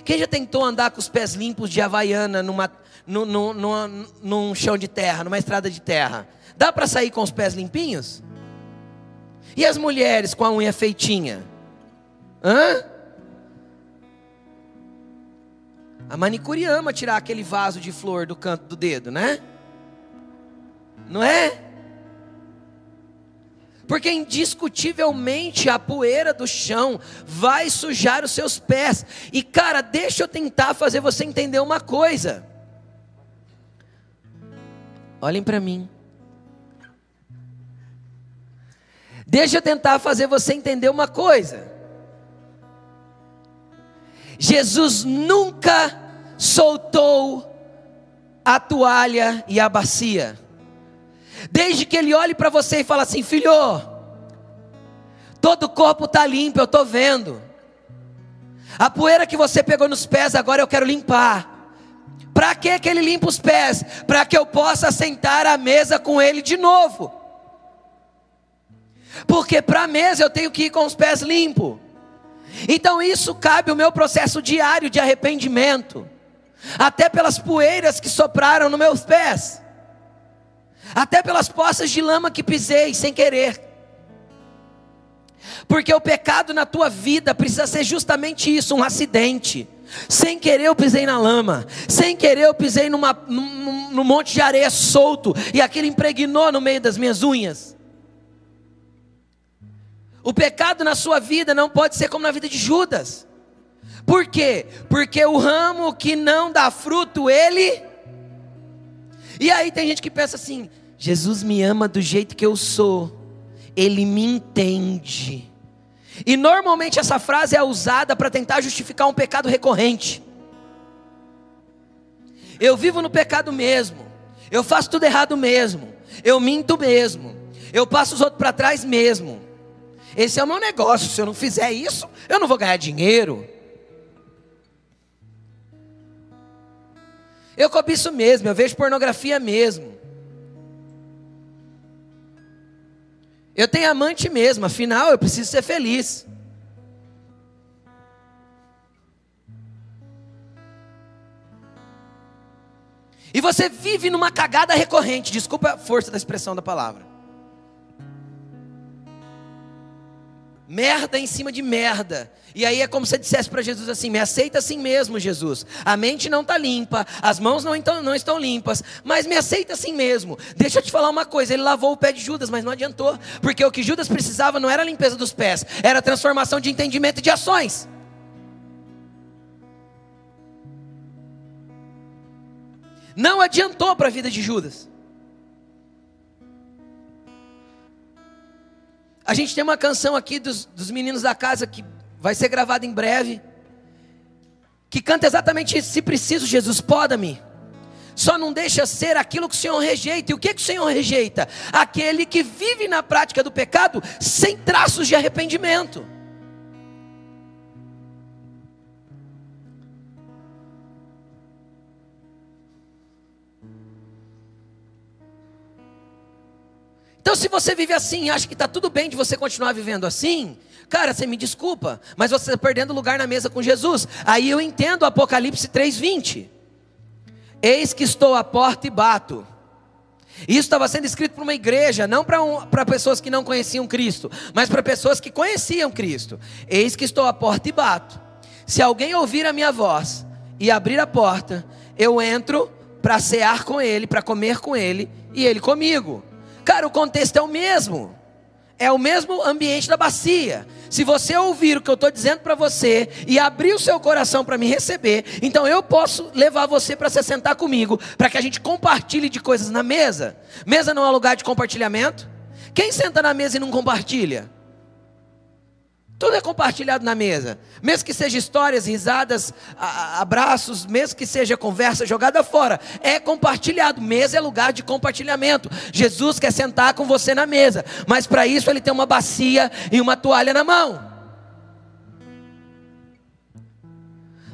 Quem já tentou andar com os pés limpos de Havaiana numa, num, num, num, num chão de terra, numa estrada de terra? Dá para sair com os pés limpinhos? E as mulheres com a unha feitinha? Hã? A manicure ama tirar aquele vaso de flor do canto do dedo, né? Não é? Porque indiscutivelmente a poeira do chão vai sujar os seus pés. E cara, deixa eu tentar fazer você entender uma coisa. Olhem para mim. Deixa eu tentar fazer você entender uma coisa. Jesus nunca soltou a toalha e a bacia. Desde que ele olhe para você e fala assim: "Filho, todo o corpo está limpo, eu estou vendo. A poeira que você pegou nos pés, agora eu quero limpar. Para que ele limpa os pés? Para que eu possa sentar à mesa com ele de novo. Porque para a mesa eu tenho que ir com os pés limpos. Então isso cabe o meu processo diário de arrependimento. Até pelas poeiras que sopraram nos meus pés. Até pelas poças de lama que pisei sem querer. Porque o pecado na tua vida precisa ser justamente isso, um acidente. Sem querer eu pisei na lama, sem querer eu pisei numa, num, num monte de areia solto e aquilo impregnou no meio das minhas unhas. O pecado na sua vida não pode ser como na vida de Judas. Por quê? Porque o ramo que não dá fruto, ele. E aí tem gente que pensa assim: Jesus me ama do jeito que eu sou, ele me entende. E normalmente essa frase é usada para tentar justificar um pecado recorrente. Eu vivo no pecado mesmo, eu faço tudo errado mesmo, eu minto mesmo, eu passo os outros para trás mesmo. Esse é o meu negócio, se eu não fizer isso, eu não vou ganhar dinheiro. Eu cobiço mesmo, eu vejo pornografia mesmo. Eu tenho amante mesmo, afinal eu preciso ser feliz. E você vive numa cagada recorrente, desculpa a força da expressão da palavra. Merda em cima de merda. E aí é como se dissesse para Jesus assim: me aceita assim mesmo, Jesus. A mente não está limpa, as mãos não, então, não estão limpas, mas me aceita assim mesmo. Deixa eu te falar uma coisa: ele lavou o pé de Judas, mas não adiantou, porque o que Judas precisava não era a limpeza dos pés, era a transformação de entendimento e de ações. Não adiantou para a vida de Judas. A gente tem uma canção aqui dos, dos meninos da casa que vai ser gravada em breve. Que canta exatamente isso: se preciso, Jesus, poda-me. Só não deixa ser aquilo que o Senhor rejeita. E o que, que o Senhor rejeita? Aquele que vive na prática do pecado sem traços de arrependimento. Então, se você vive assim, acha que está tudo bem de você continuar vivendo assim, cara, você me desculpa, mas você está perdendo lugar na mesa com Jesus. Aí eu entendo Apocalipse 3,20. Eis que estou à porta e bato. Isso estava sendo escrito para uma igreja, não para um, pessoas que não conheciam Cristo, mas para pessoas que conheciam Cristo. Eis que estou à porta e bato. Se alguém ouvir a minha voz e abrir a porta, eu entro para cear com ele, para comer com ele e ele comigo. Cara, o contexto é o mesmo. É o mesmo ambiente da bacia. Se você ouvir o que eu estou dizendo para você e abrir o seu coração para me receber, então eu posso levar você para se sentar comigo, para que a gente compartilhe de coisas na mesa. Mesa não é lugar de compartilhamento? Quem senta na mesa e não compartilha? Tudo é compartilhado na mesa. Mesmo que seja histórias, risadas, abraços, mesmo que seja conversa jogada fora, é compartilhado. Mesa é lugar de compartilhamento. Jesus quer sentar com você na mesa, mas para isso ele tem uma bacia e uma toalha na mão.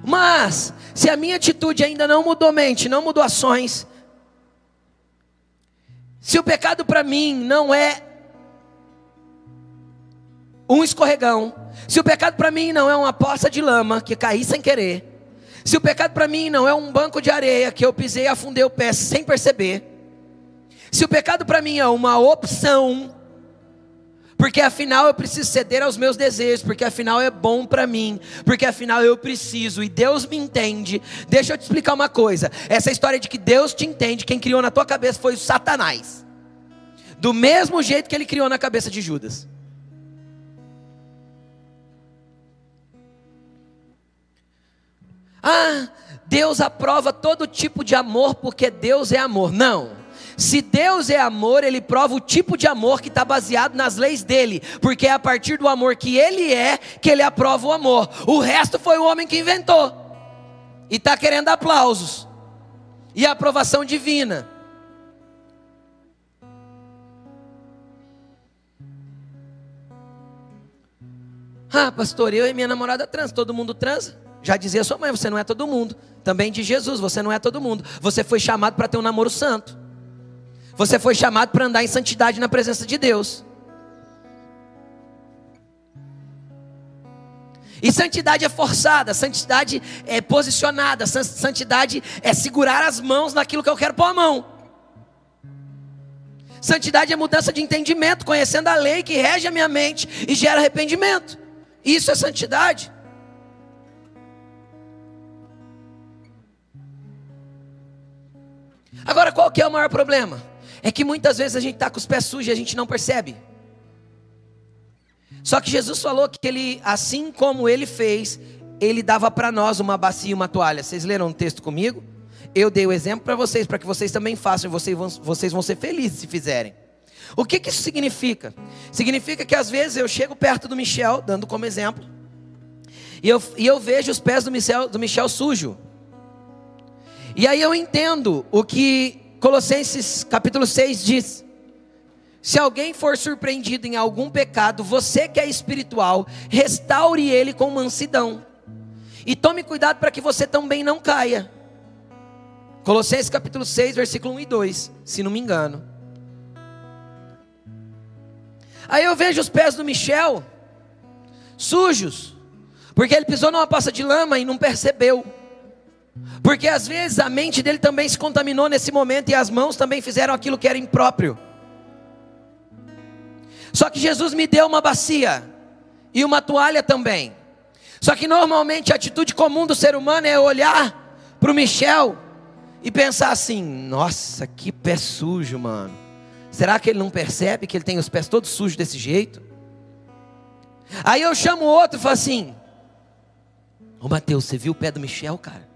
Mas, se a minha atitude ainda não mudou mente, não mudou ações, se o pecado para mim não é um escorregão, se o pecado para mim não é uma poça de lama que caí sem querer, se o pecado para mim não é um banco de areia que eu pisei e afundei o pé sem perceber, se o pecado para mim é uma opção, porque afinal eu preciso ceder aos meus desejos, porque afinal é bom para mim, porque afinal eu preciso e Deus me entende. Deixa eu te explicar uma coisa: essa história de que Deus te entende, quem criou na tua cabeça foi o Satanás, do mesmo jeito que ele criou na cabeça de Judas. Ah, Deus aprova todo tipo de amor porque Deus é amor. Não. se Deus é amor, Ele prova o tipo de amor que está baseado nas leis dele, porque é a partir do amor que Ele é que Ele aprova o amor. O resto foi o homem que inventou e está querendo aplausos e aprovação divina. Ah, pastor, eu e minha namorada trans, todo mundo transa. Já dizia sua mãe, você não é todo mundo. Também de Jesus, você não é todo mundo. Você foi chamado para ter um namoro santo. Você foi chamado para andar em santidade na presença de Deus. E santidade é forçada, santidade é posicionada, santidade é segurar as mãos naquilo que eu quero pôr a mão. Santidade é mudança de entendimento, conhecendo a lei que rege a minha mente e gera arrependimento. Isso é santidade. Agora, qual que é o maior problema? É que muitas vezes a gente está com os pés sujos e a gente não percebe. Só que Jesus falou que ele, assim como ele fez, ele dava para nós uma bacia e uma toalha. Vocês leram o texto comigo? Eu dei o exemplo para vocês, para que vocês também façam, vocês vão, vocês vão ser felizes se fizerem. O que, que isso significa? Significa que às vezes eu chego perto do Michel, dando como exemplo, e eu, e eu vejo os pés do Michel, do Michel sujo. E aí eu entendo o que Colossenses capítulo 6 diz. Se alguém for surpreendido em algum pecado, você que é espiritual, restaure ele com mansidão. E tome cuidado para que você também não caia. Colossenses capítulo 6, versículo 1 e 2, se não me engano. Aí eu vejo os pés do Michel sujos, porque ele pisou numa pasta de lama e não percebeu. Porque às vezes a mente dele também se contaminou nesse momento e as mãos também fizeram aquilo que era impróprio. Só que Jesus me deu uma bacia e uma toalha também. Só que normalmente a atitude comum do ser humano é olhar para o Michel e pensar assim: nossa, que pé sujo, mano. Será que ele não percebe que ele tem os pés todos sujos desse jeito? Aí eu chamo o outro e falo assim: Ô Mateus, você viu o pé do Michel, cara?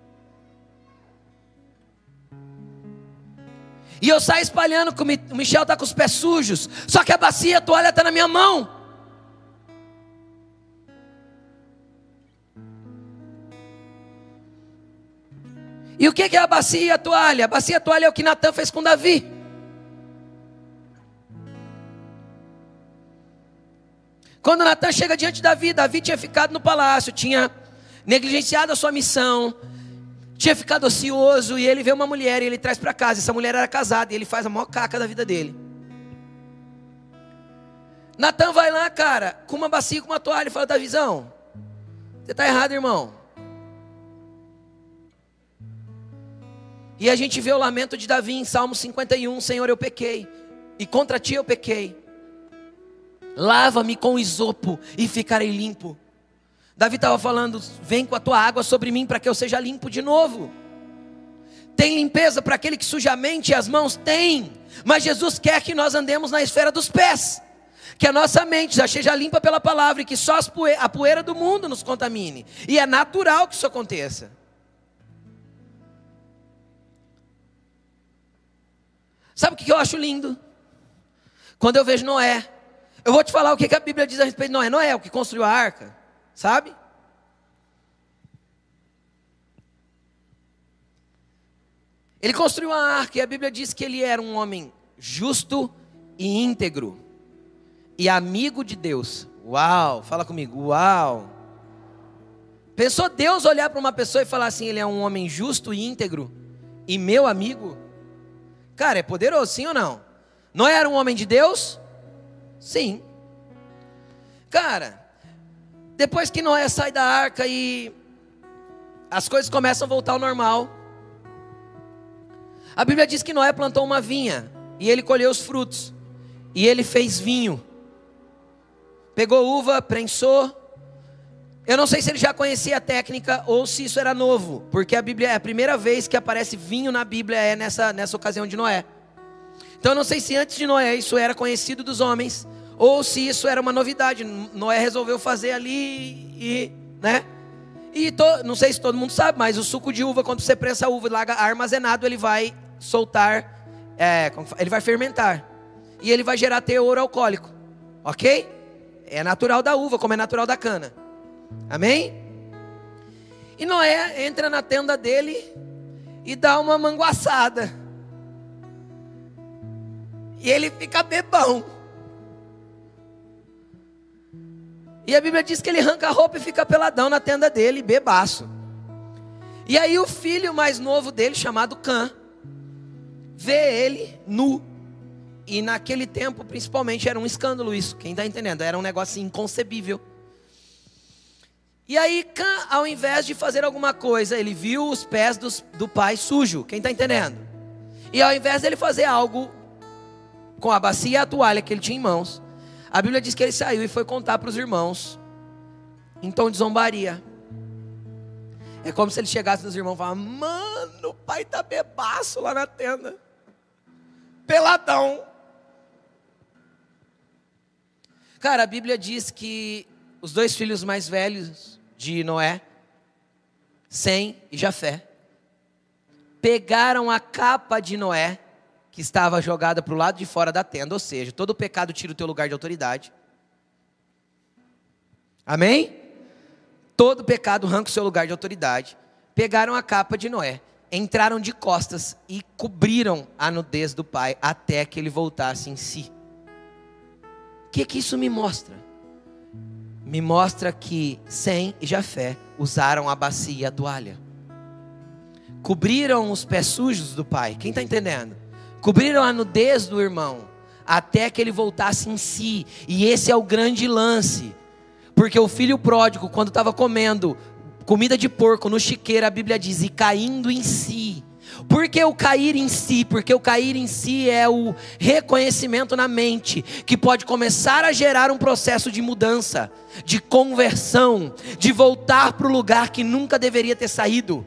E eu saio espalhando que o Michel está com os pés sujos. Só que a bacia, a toalha está na minha mão. E o que é a bacia e a toalha? A bacia e a toalha é o que Natan fez com Davi. Quando Natan chega diante de Davi, Davi tinha ficado no palácio, tinha negligenciado a sua missão, tinha ficado ocioso, e ele vê uma mulher e ele traz para casa. Essa mulher era casada e ele faz a maior caca da vida dele. Natan vai lá, cara, com uma bacia, com uma toalha, e fala: Davizão, você está errado, irmão. E a gente vê o lamento de Davi em Salmo 51, Senhor, eu pequei, e contra ti eu pequei. Lava-me com isopo e ficarei limpo. Davi estava falando: vem com a tua água sobre mim para que eu seja limpo de novo. Tem limpeza para aquele que suja a mente e as mãos? Tem. Mas Jesus quer que nós andemos na esfera dos pés. Que a nossa mente já seja limpa pela palavra e que só a poeira do mundo nos contamine. E é natural que isso aconteça. Sabe o que eu acho lindo? Quando eu vejo Noé eu vou te falar o que a Bíblia diz a respeito de Noé. Noé é o que construiu a arca, sabe? Ele construiu a arca e a Bíblia diz que ele era um homem justo e íntegro e amigo de Deus. Uau, fala comigo, uau. Pensou Deus olhar para uma pessoa e falar assim: ele é um homem justo e íntegro e meu amigo? Cara, é poderoso, sim ou não? Não era um homem de Deus? Sim. Cara, depois que Noé sai da arca e as coisas começam a voltar ao normal, a Bíblia diz que Noé plantou uma vinha e ele colheu os frutos e ele fez vinho. Pegou uva, prensou. Eu não sei se ele já conhecia a técnica ou se isso era novo, porque a Bíblia é a primeira vez que aparece vinho na Bíblia é nessa, nessa ocasião de Noé. Então eu não sei se antes de Noé isso era conhecido dos homens, ou se isso era uma novidade. Noé resolveu fazer ali e, né? E to, não sei se todo mundo sabe, mas o suco de uva, quando você prensa a uva e larga armazenado, ele vai soltar é, ele vai fermentar. E ele vai gerar teor alcoólico. Ok? É natural da uva, como é natural da cana. Amém? E Noé entra na tenda dele e dá uma manguaçada. E ele fica bebão. E a Bíblia diz que ele arranca a roupa e fica peladão na tenda dele, bebaço. E aí o filho mais novo dele, chamado Cã, vê ele nu. E naquele tempo, principalmente, era um escândalo isso. Quem está entendendo? Era um negócio inconcebível. E aí, Cã, ao invés de fazer alguma coisa, ele viu os pés dos, do pai sujo. Quem está entendendo? E ao invés dele fazer algo com a bacia e a toalha que ele tinha em mãos, a Bíblia diz que ele saiu e foi contar para os irmãos, em tom de zombaria. É como se ele chegasse nos irmãos e falasse: Mano, o pai tá bebaço lá na tenda, peladão. Cara, a Bíblia diz que os dois filhos mais velhos de Noé, Sem e Jafé, pegaram a capa de Noé que estava jogada para o lado de fora da tenda, ou seja, todo pecado tira o teu lugar de autoridade. Amém? Todo pecado arranca o seu lugar de autoridade. Pegaram a capa de Noé, entraram de costas e cobriram a nudez do pai até que ele voltasse em si. O que, que isso me mostra? Me mostra que Sem e Jafé usaram a bacia e a toalha. Cobriram os pés sujos do pai. Quem está entendendo? Cobriram a nudez do irmão, até que ele voltasse em si. E esse é o grande lance. Porque o filho pródigo, quando estava comendo comida de porco no chiqueiro, a Bíblia diz, e caindo em si. Por que o cair em si? Porque o cair em si é o reconhecimento na mente, que pode começar a gerar um processo de mudança, de conversão, de voltar para o lugar que nunca deveria ter saído.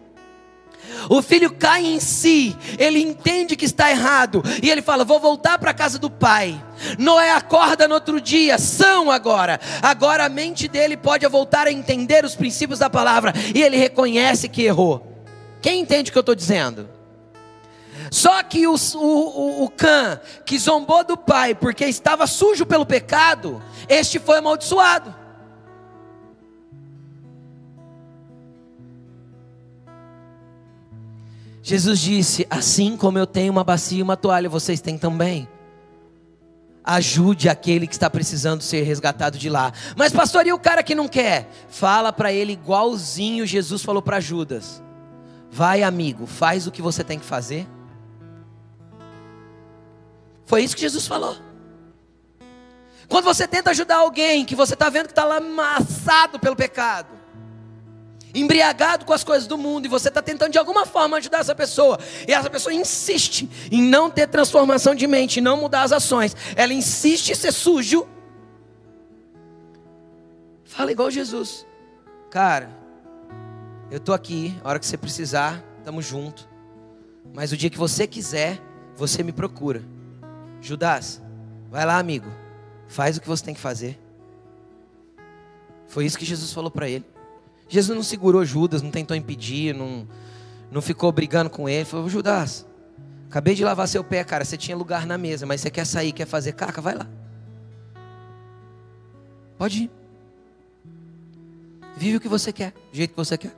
O filho cai em si, ele entende que está errado e ele fala: Vou voltar para a casa do pai. Noé acorda no outro dia, são agora. Agora a mente dele pode voltar a entender os princípios da palavra e ele reconhece que errou. Quem entende o que eu estou dizendo? Só que o, o, o, Cã, que zombou do pai porque estava sujo pelo pecado, este foi amaldiçoado. Jesus disse: Assim como eu tenho uma bacia e uma toalha, vocês têm também. Ajude aquele que está precisando ser resgatado de lá. Mas, pastor, e o cara que não quer? Fala para ele igualzinho Jesus falou para Judas: Vai, amigo, faz o que você tem que fazer. Foi isso que Jesus falou. Quando você tenta ajudar alguém que você está vendo que está lá amassado pelo pecado, embriagado com as coisas do mundo e você está tentando de alguma forma ajudar essa pessoa, e essa pessoa insiste em não ter transformação de mente, em não mudar as ações, ela insiste em ser sujo. Fala igual Jesus, cara. Eu estou aqui, a hora que você precisar, estamos junto. Mas o dia que você quiser, você me procura. Judas, vai lá, amigo. Faz o que você tem que fazer. Foi isso que Jesus falou para ele. Jesus não segurou Judas, não tentou impedir, não, não ficou brigando com ele. Falou: Judas, acabei de lavar seu pé, cara. Você tinha lugar na mesa, mas você quer sair, quer fazer caca? Vai lá. Pode ir. Vive o que você quer, do jeito que você quer.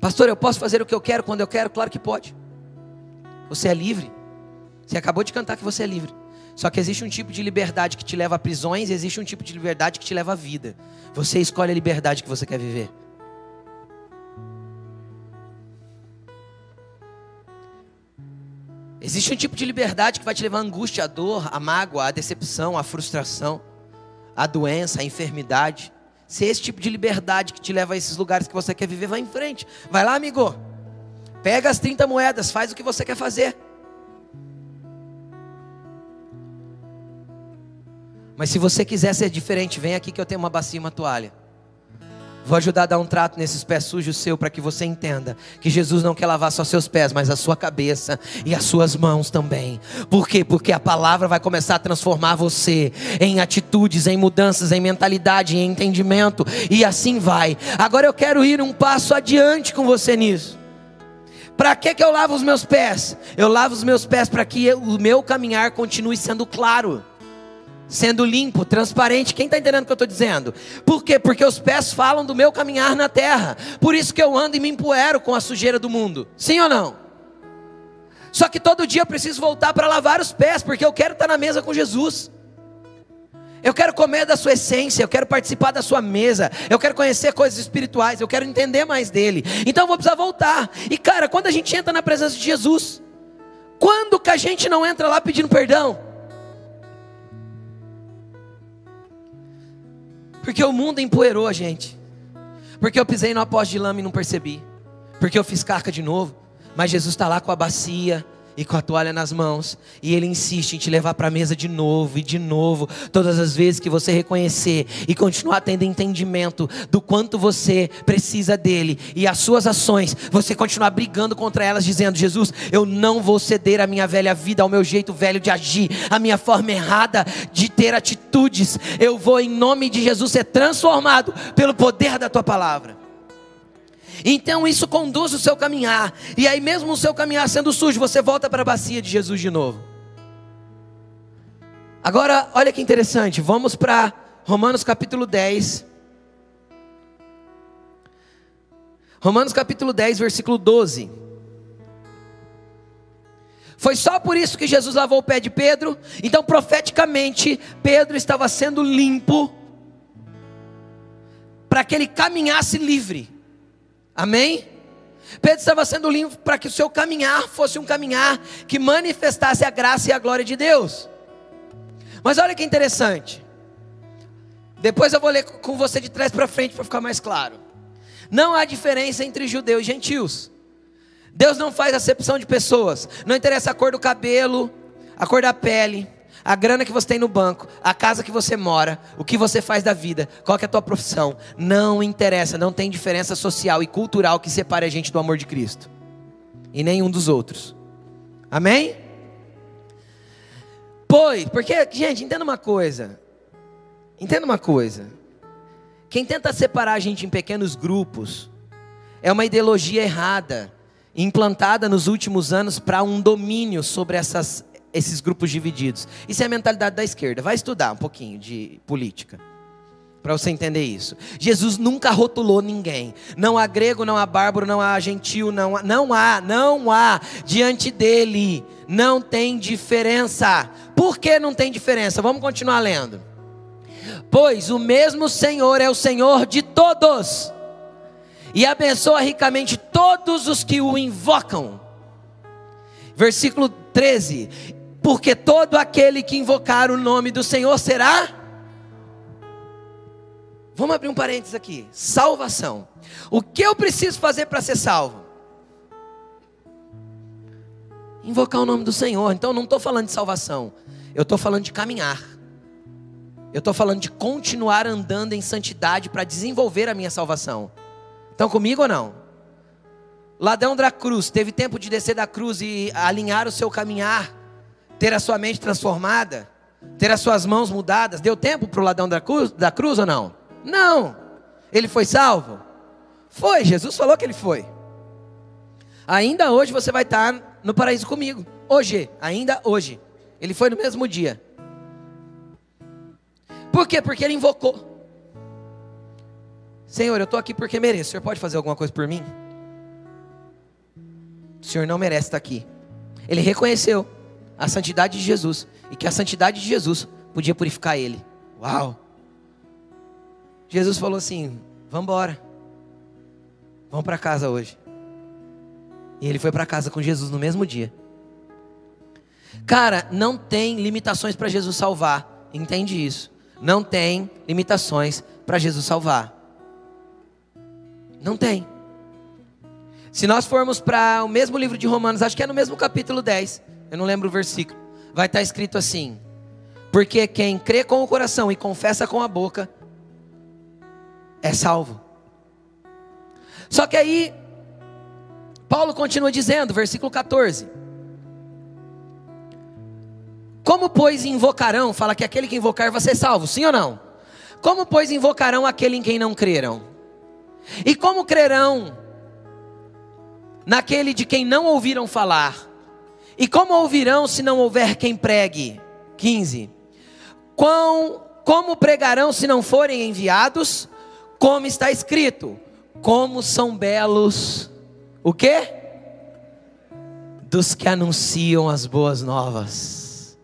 Pastor, eu posso fazer o que eu quero quando eu quero? Claro que pode. Você é livre. Você acabou de cantar que você é livre. Só que existe um tipo de liberdade que te leva a prisões, existe um tipo de liberdade que te leva à vida. Você escolhe a liberdade que você quer viver. Existe um tipo de liberdade que vai te levar à angústia, à dor, à mágoa, à decepção, à frustração, à doença, à enfermidade. Se é esse tipo de liberdade que te leva a esses lugares que você quer viver, vai em frente. Vai lá, amigo. Pega as 30 moedas, faz o que você quer fazer. Mas se você quiser ser diferente, vem aqui que eu tenho uma bacia e uma toalha. Vou ajudar a dar um trato nesses pés sujos seu para que você entenda que Jesus não quer lavar só seus pés, mas a sua cabeça e as suas mãos também. Por quê? Porque a palavra vai começar a transformar você em atitudes, em mudanças, em mentalidade, em entendimento e assim vai. Agora eu quero ir um passo adiante com você nisso. Para que, que eu lavo os meus pés? Eu lavo os meus pés para que o meu caminhar continue sendo claro, sendo limpo, transparente. Quem está entendendo o que eu estou dizendo? Por quê? Porque os pés falam do meu caminhar na terra. Por isso que eu ando e me empoeiro com a sujeira do mundo. Sim ou não? Só que todo dia eu preciso voltar para lavar os pés, porque eu quero estar na mesa com Jesus. Eu quero comer da sua essência, eu quero participar da sua mesa, eu quero conhecer coisas espirituais, eu quero entender mais dele. Então eu vou precisar voltar. E cara, quando a gente entra na presença de Jesus, quando que a gente não entra lá pedindo perdão? Porque o mundo empoeirou a gente. Porque eu pisei no apóstolo de lama e não percebi. Porque eu fiz carca de novo. Mas Jesus está lá com a bacia, e com a toalha nas mãos, e ele insiste em te levar para a mesa de novo e de novo, todas as vezes que você reconhecer e continuar tendo entendimento do quanto você precisa dele e as suas ações, você continuar brigando contra elas, dizendo: Jesus, eu não vou ceder a minha velha vida, ao meu jeito velho de agir, a minha forma errada de ter atitudes, eu vou, em nome de Jesus, ser transformado pelo poder da tua palavra. Então isso conduz o seu caminhar. E aí, mesmo o seu caminhar sendo sujo, você volta para a bacia de Jesus de novo. Agora, olha que interessante. Vamos para Romanos capítulo 10. Romanos capítulo 10, versículo 12. Foi só por isso que Jesus lavou o pé de Pedro. Então, profeticamente, Pedro estava sendo limpo para que ele caminhasse livre. Amém? Pedro estava sendo limpo para que o seu caminhar fosse um caminhar que manifestasse a graça e a glória de Deus. Mas olha que interessante. Depois eu vou ler com você de trás para frente para ficar mais claro. Não há diferença entre judeus e gentios. Deus não faz acepção de pessoas. Não interessa a cor do cabelo, a cor da pele, a grana que você tem no banco, a casa que você mora, o que você faz da vida, qual é a tua profissão, não interessa, não tem diferença social e cultural que separe a gente do amor de Cristo e nenhum dos outros. Amém? Pois, porque, gente, entenda uma coisa. Entenda uma coisa. Quem tenta separar a gente em pequenos grupos é uma ideologia errada, implantada nos últimos anos para um domínio sobre essas esses grupos divididos. Isso é a mentalidade da esquerda. Vai estudar um pouquinho de política. Para você entender isso. Jesus nunca rotulou ninguém. Não há grego, não há bárbaro, não há gentil, não há, não há, não há diante dele. Não tem diferença. Por que não tem diferença? Vamos continuar lendo. Pois o mesmo Senhor é o Senhor de todos, e abençoa ricamente todos os que o invocam. Versículo 13: porque todo aquele que invocar o nome do Senhor será. Vamos abrir um parênteses aqui: salvação. O que eu preciso fazer para ser salvo? Invocar o nome do Senhor. Então, não estou falando de salvação, eu estou falando de caminhar. Eu estou falando de continuar andando em santidade para desenvolver a minha salvação. Estão comigo ou não? Ladrão da cruz, teve tempo de descer da cruz e alinhar o seu caminhar ter a sua mente transformada, ter as suas mãos mudadas. Deu tempo para o ladrão da cruz, da cruz ou não? Não. Ele foi salvo? Foi, Jesus falou que ele foi. Ainda hoje você vai estar no paraíso comigo. Hoje, ainda hoje. Ele foi no mesmo dia. Por quê? Porque ele invocou. Senhor, eu estou aqui porque mereço. O Senhor pode fazer alguma coisa por mim? O Senhor não merece estar aqui. Ele reconheceu a santidade de Jesus e que a santidade de Jesus podia purificar ele. Uau! Jesus falou assim: Vamos embora, vamos para casa hoje. E ele foi para casa com Jesus no mesmo dia. Cara, não tem limitações para Jesus salvar, entende isso? Não tem limitações para Jesus salvar. Não tem. Se nós formos para o mesmo livro de Romanos, acho que é no mesmo capítulo 10, eu não lembro o versículo, vai estar escrito assim: Porque quem crê com o coração e confessa com a boca é salvo. Só que aí, Paulo continua dizendo, versículo 14: Como, pois, invocarão? Fala que aquele que invocar vai ser salvo, sim ou não? Como, pois, invocarão aquele em quem não creram? E como crerão naquele de quem não ouviram falar. E como ouvirão se não houver quem pregue? 15. Quão, como pregarão se não forem enviados? Como está escrito: Como são belos o quê? Dos que anunciam as boas novas.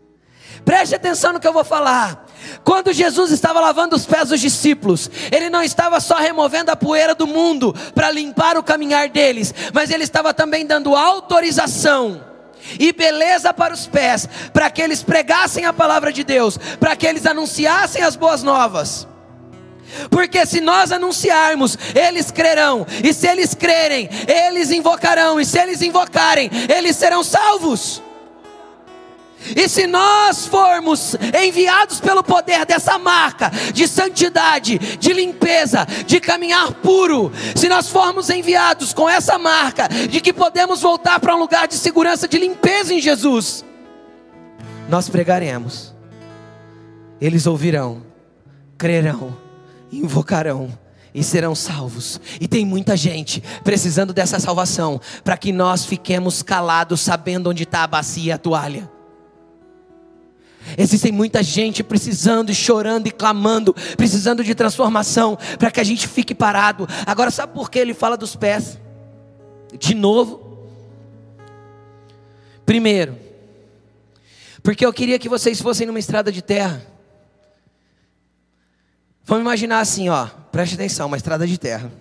Preste atenção no que eu vou falar. Quando Jesus estava lavando os pés dos discípulos, ele não estava só removendo a poeira do mundo para limpar o caminhar deles, mas ele estava também dando autorização e beleza para os pés, para que eles pregassem a palavra de Deus, para que eles anunciassem as boas novas. Porque se nós anunciarmos, eles crerão, e se eles crerem, eles invocarão, e se eles invocarem, eles serão salvos. E se nós formos enviados pelo poder dessa marca de santidade, de limpeza, de caminhar puro, se nós formos enviados com essa marca de que podemos voltar para um lugar de segurança, de limpeza em Jesus, nós pregaremos, eles ouvirão, crerão, invocarão e serão salvos. E tem muita gente precisando dessa salvação para que nós fiquemos calados, sabendo onde está a bacia e a toalha. Existem muita gente precisando e chorando e clamando, precisando de transformação, para que a gente fique parado. Agora, sabe por que ele fala dos pés? De novo. Primeiro, porque eu queria que vocês fossem numa estrada de terra. Vamos imaginar assim, ó, preste atenção, uma estrada de terra.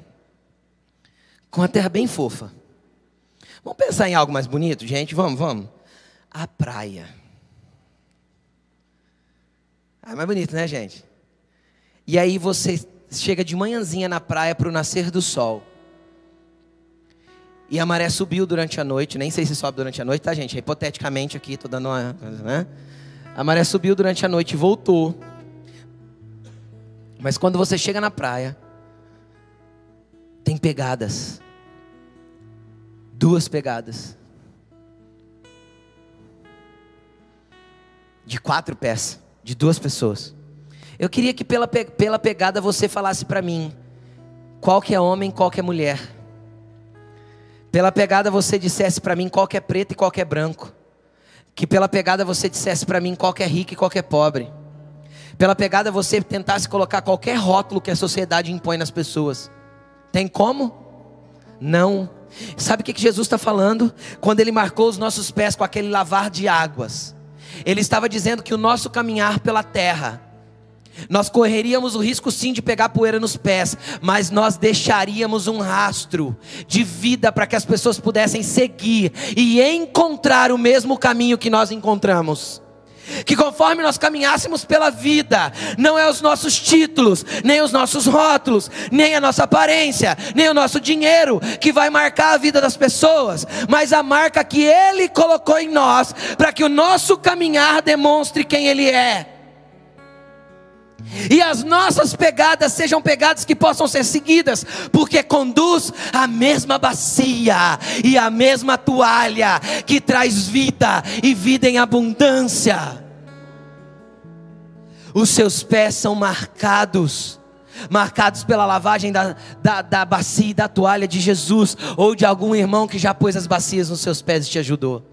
Com a terra bem fofa. Vamos pensar em algo mais bonito, gente? Vamos, vamos. A praia. Ah, mais bonito, né, gente? E aí você chega de manhãzinha na praia para o nascer do sol. E a maré subiu durante a noite, nem sei se sobe durante a noite, tá, gente? Hipoteticamente aqui, tô dando uma. Né? A maré subiu durante a noite e voltou. Mas quando você chega na praia, tem pegadas. Duas pegadas. De quatro pés de duas pessoas. Eu queria que pela, pela pegada você falasse para mim qual que é homem, qual que é mulher. Pela pegada você dissesse para mim qual que é preto e qual que é branco. Que pela pegada você dissesse para mim qual que é rico e qual que é pobre. Pela pegada você tentasse colocar qualquer rótulo que a sociedade impõe nas pessoas. Tem como? Não. Sabe o que Jesus está falando? Quando ele marcou os nossos pés com aquele lavar de águas. Ele estava dizendo que o nosso caminhar pela terra, nós correríamos o risco sim de pegar poeira nos pés, mas nós deixaríamos um rastro de vida para que as pessoas pudessem seguir e encontrar o mesmo caminho que nós encontramos que conforme nós caminhássemos pela vida, não é os nossos títulos, nem os nossos rótulos, nem a nossa aparência, nem o nosso dinheiro que vai marcar a vida das pessoas, mas a marca que Ele colocou em nós, para que o nosso caminhar demonstre quem Ele é. E as nossas pegadas sejam pegadas que possam ser seguidas, porque conduz a mesma bacia e a mesma toalha que traz vida e vida em abundância. Os seus pés são marcados marcados pela lavagem da, da, da, bacia e da toalha de Jesus, ou de algum irmão que já pôs as bacias nos seus pés e te ajudou.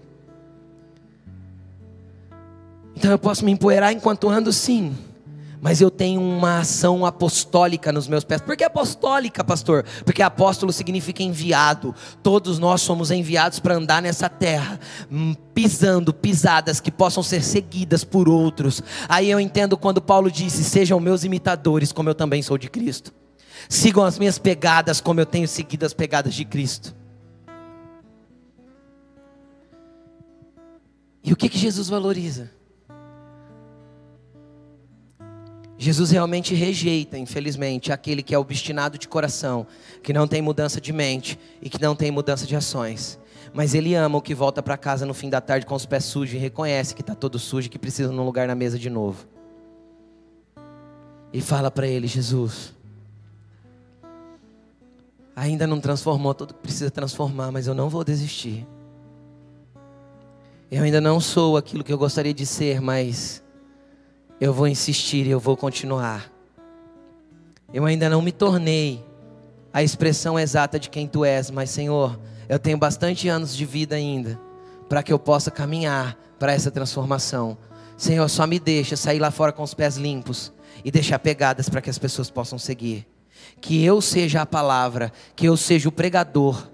Então eu posso me empoeirar enquanto ando, sim mas eu tenho uma ação apostólica nos meus pés. Por que apostólica, pastor? Porque apóstolo significa enviado. Todos nós somos enviados para andar nessa terra, hum, pisando pisadas que possam ser seguidas por outros. Aí eu entendo quando Paulo disse: Sejam meus imitadores, como eu também sou de Cristo. Sigam as minhas pegadas, como eu tenho seguido as pegadas de Cristo. E o que, que Jesus valoriza? Jesus realmente rejeita, infelizmente, aquele que é obstinado de coração, que não tem mudança de mente e que não tem mudança de ações. Mas ele ama o que volta para casa no fim da tarde com os pés sujos e reconhece que está todo sujo e que precisa de um lugar na mesa de novo. E fala para ele: Jesus, ainda não transformou tudo que precisa transformar, mas eu não vou desistir. Eu ainda não sou aquilo que eu gostaria de ser, mas eu vou insistir e eu vou continuar. Eu ainda não me tornei a expressão exata de quem tu és, mas Senhor, eu tenho bastante anos de vida ainda para que eu possa caminhar para essa transformação. Senhor, só me deixa sair lá fora com os pés limpos e deixar pegadas para que as pessoas possam seguir. Que eu seja a palavra, que eu seja o pregador.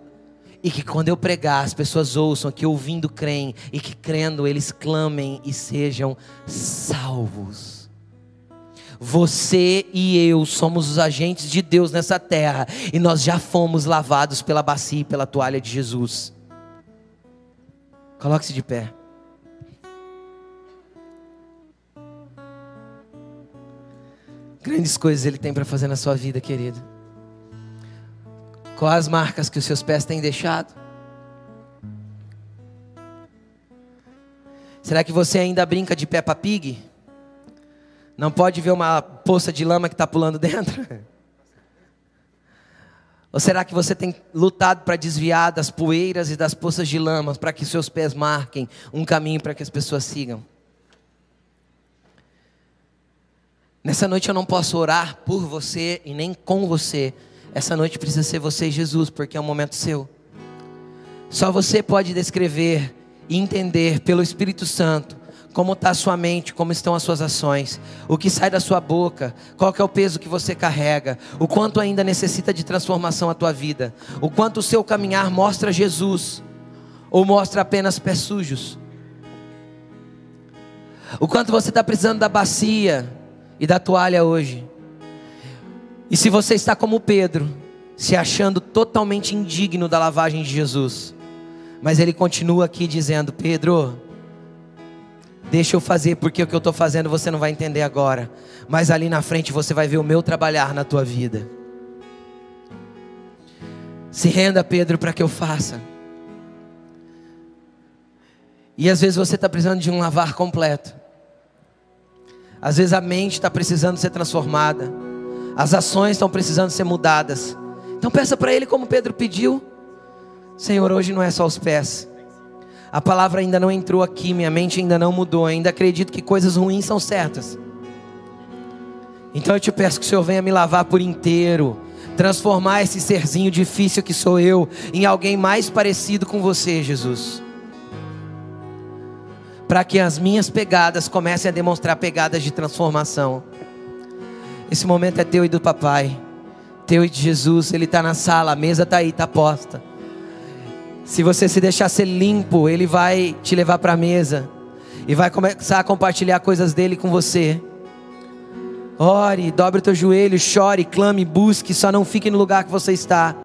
E que quando eu pregar, as pessoas ouçam, que ouvindo creem, e que crendo eles clamem e sejam salvos. Você e eu somos os agentes de Deus nessa terra, e nós já fomos lavados pela bacia e pela toalha de Jesus. Coloque-se de pé. Grandes coisas Ele tem para fazer na sua vida, querido. Quais as marcas que os seus pés têm deixado? Será que você ainda brinca de Peppa Pig? Não pode ver uma poça de lama que está pulando dentro? Ou será que você tem lutado para desviar das poeiras e das poças de lama para que seus pés marquem um caminho para que as pessoas sigam? Nessa noite eu não posso orar por você e nem com você. Essa noite precisa ser você e Jesus, porque é um momento seu. Só você pode descrever e entender pelo Espírito Santo como está a sua mente, como estão as suas ações, o que sai da sua boca, qual é o peso que você carrega, o quanto ainda necessita de transformação a tua vida, o quanto o seu caminhar mostra Jesus ou mostra apenas pés sujos, o quanto você está precisando da bacia e da toalha hoje. E se você está como Pedro, se achando totalmente indigno da lavagem de Jesus, mas ele continua aqui dizendo: Pedro, deixa eu fazer, porque o que eu estou fazendo você não vai entender agora, mas ali na frente você vai ver o meu trabalhar na tua vida. Se renda, Pedro, para que eu faça. E às vezes você está precisando de um lavar completo. Às vezes a mente está precisando ser transformada, as ações estão precisando ser mudadas. Então peça para Ele como Pedro pediu: Senhor, hoje não é só os pés. A palavra ainda não entrou aqui, minha mente ainda não mudou, ainda acredito que coisas ruins são certas. Então eu te peço que o Senhor venha me lavar por inteiro, transformar esse serzinho difícil que sou eu em alguém mais parecido com você, Jesus para que as minhas pegadas comecem a demonstrar pegadas de transformação. Esse momento é teu e do papai, teu e de Jesus. Ele está na sala, a mesa está aí, está posta. Se você se deixar ser limpo, Ele vai te levar para a mesa e vai começar a compartilhar coisas dele com você. Ore, dobre o teu joelho, chore, clame, busque, só não fique no lugar que você está.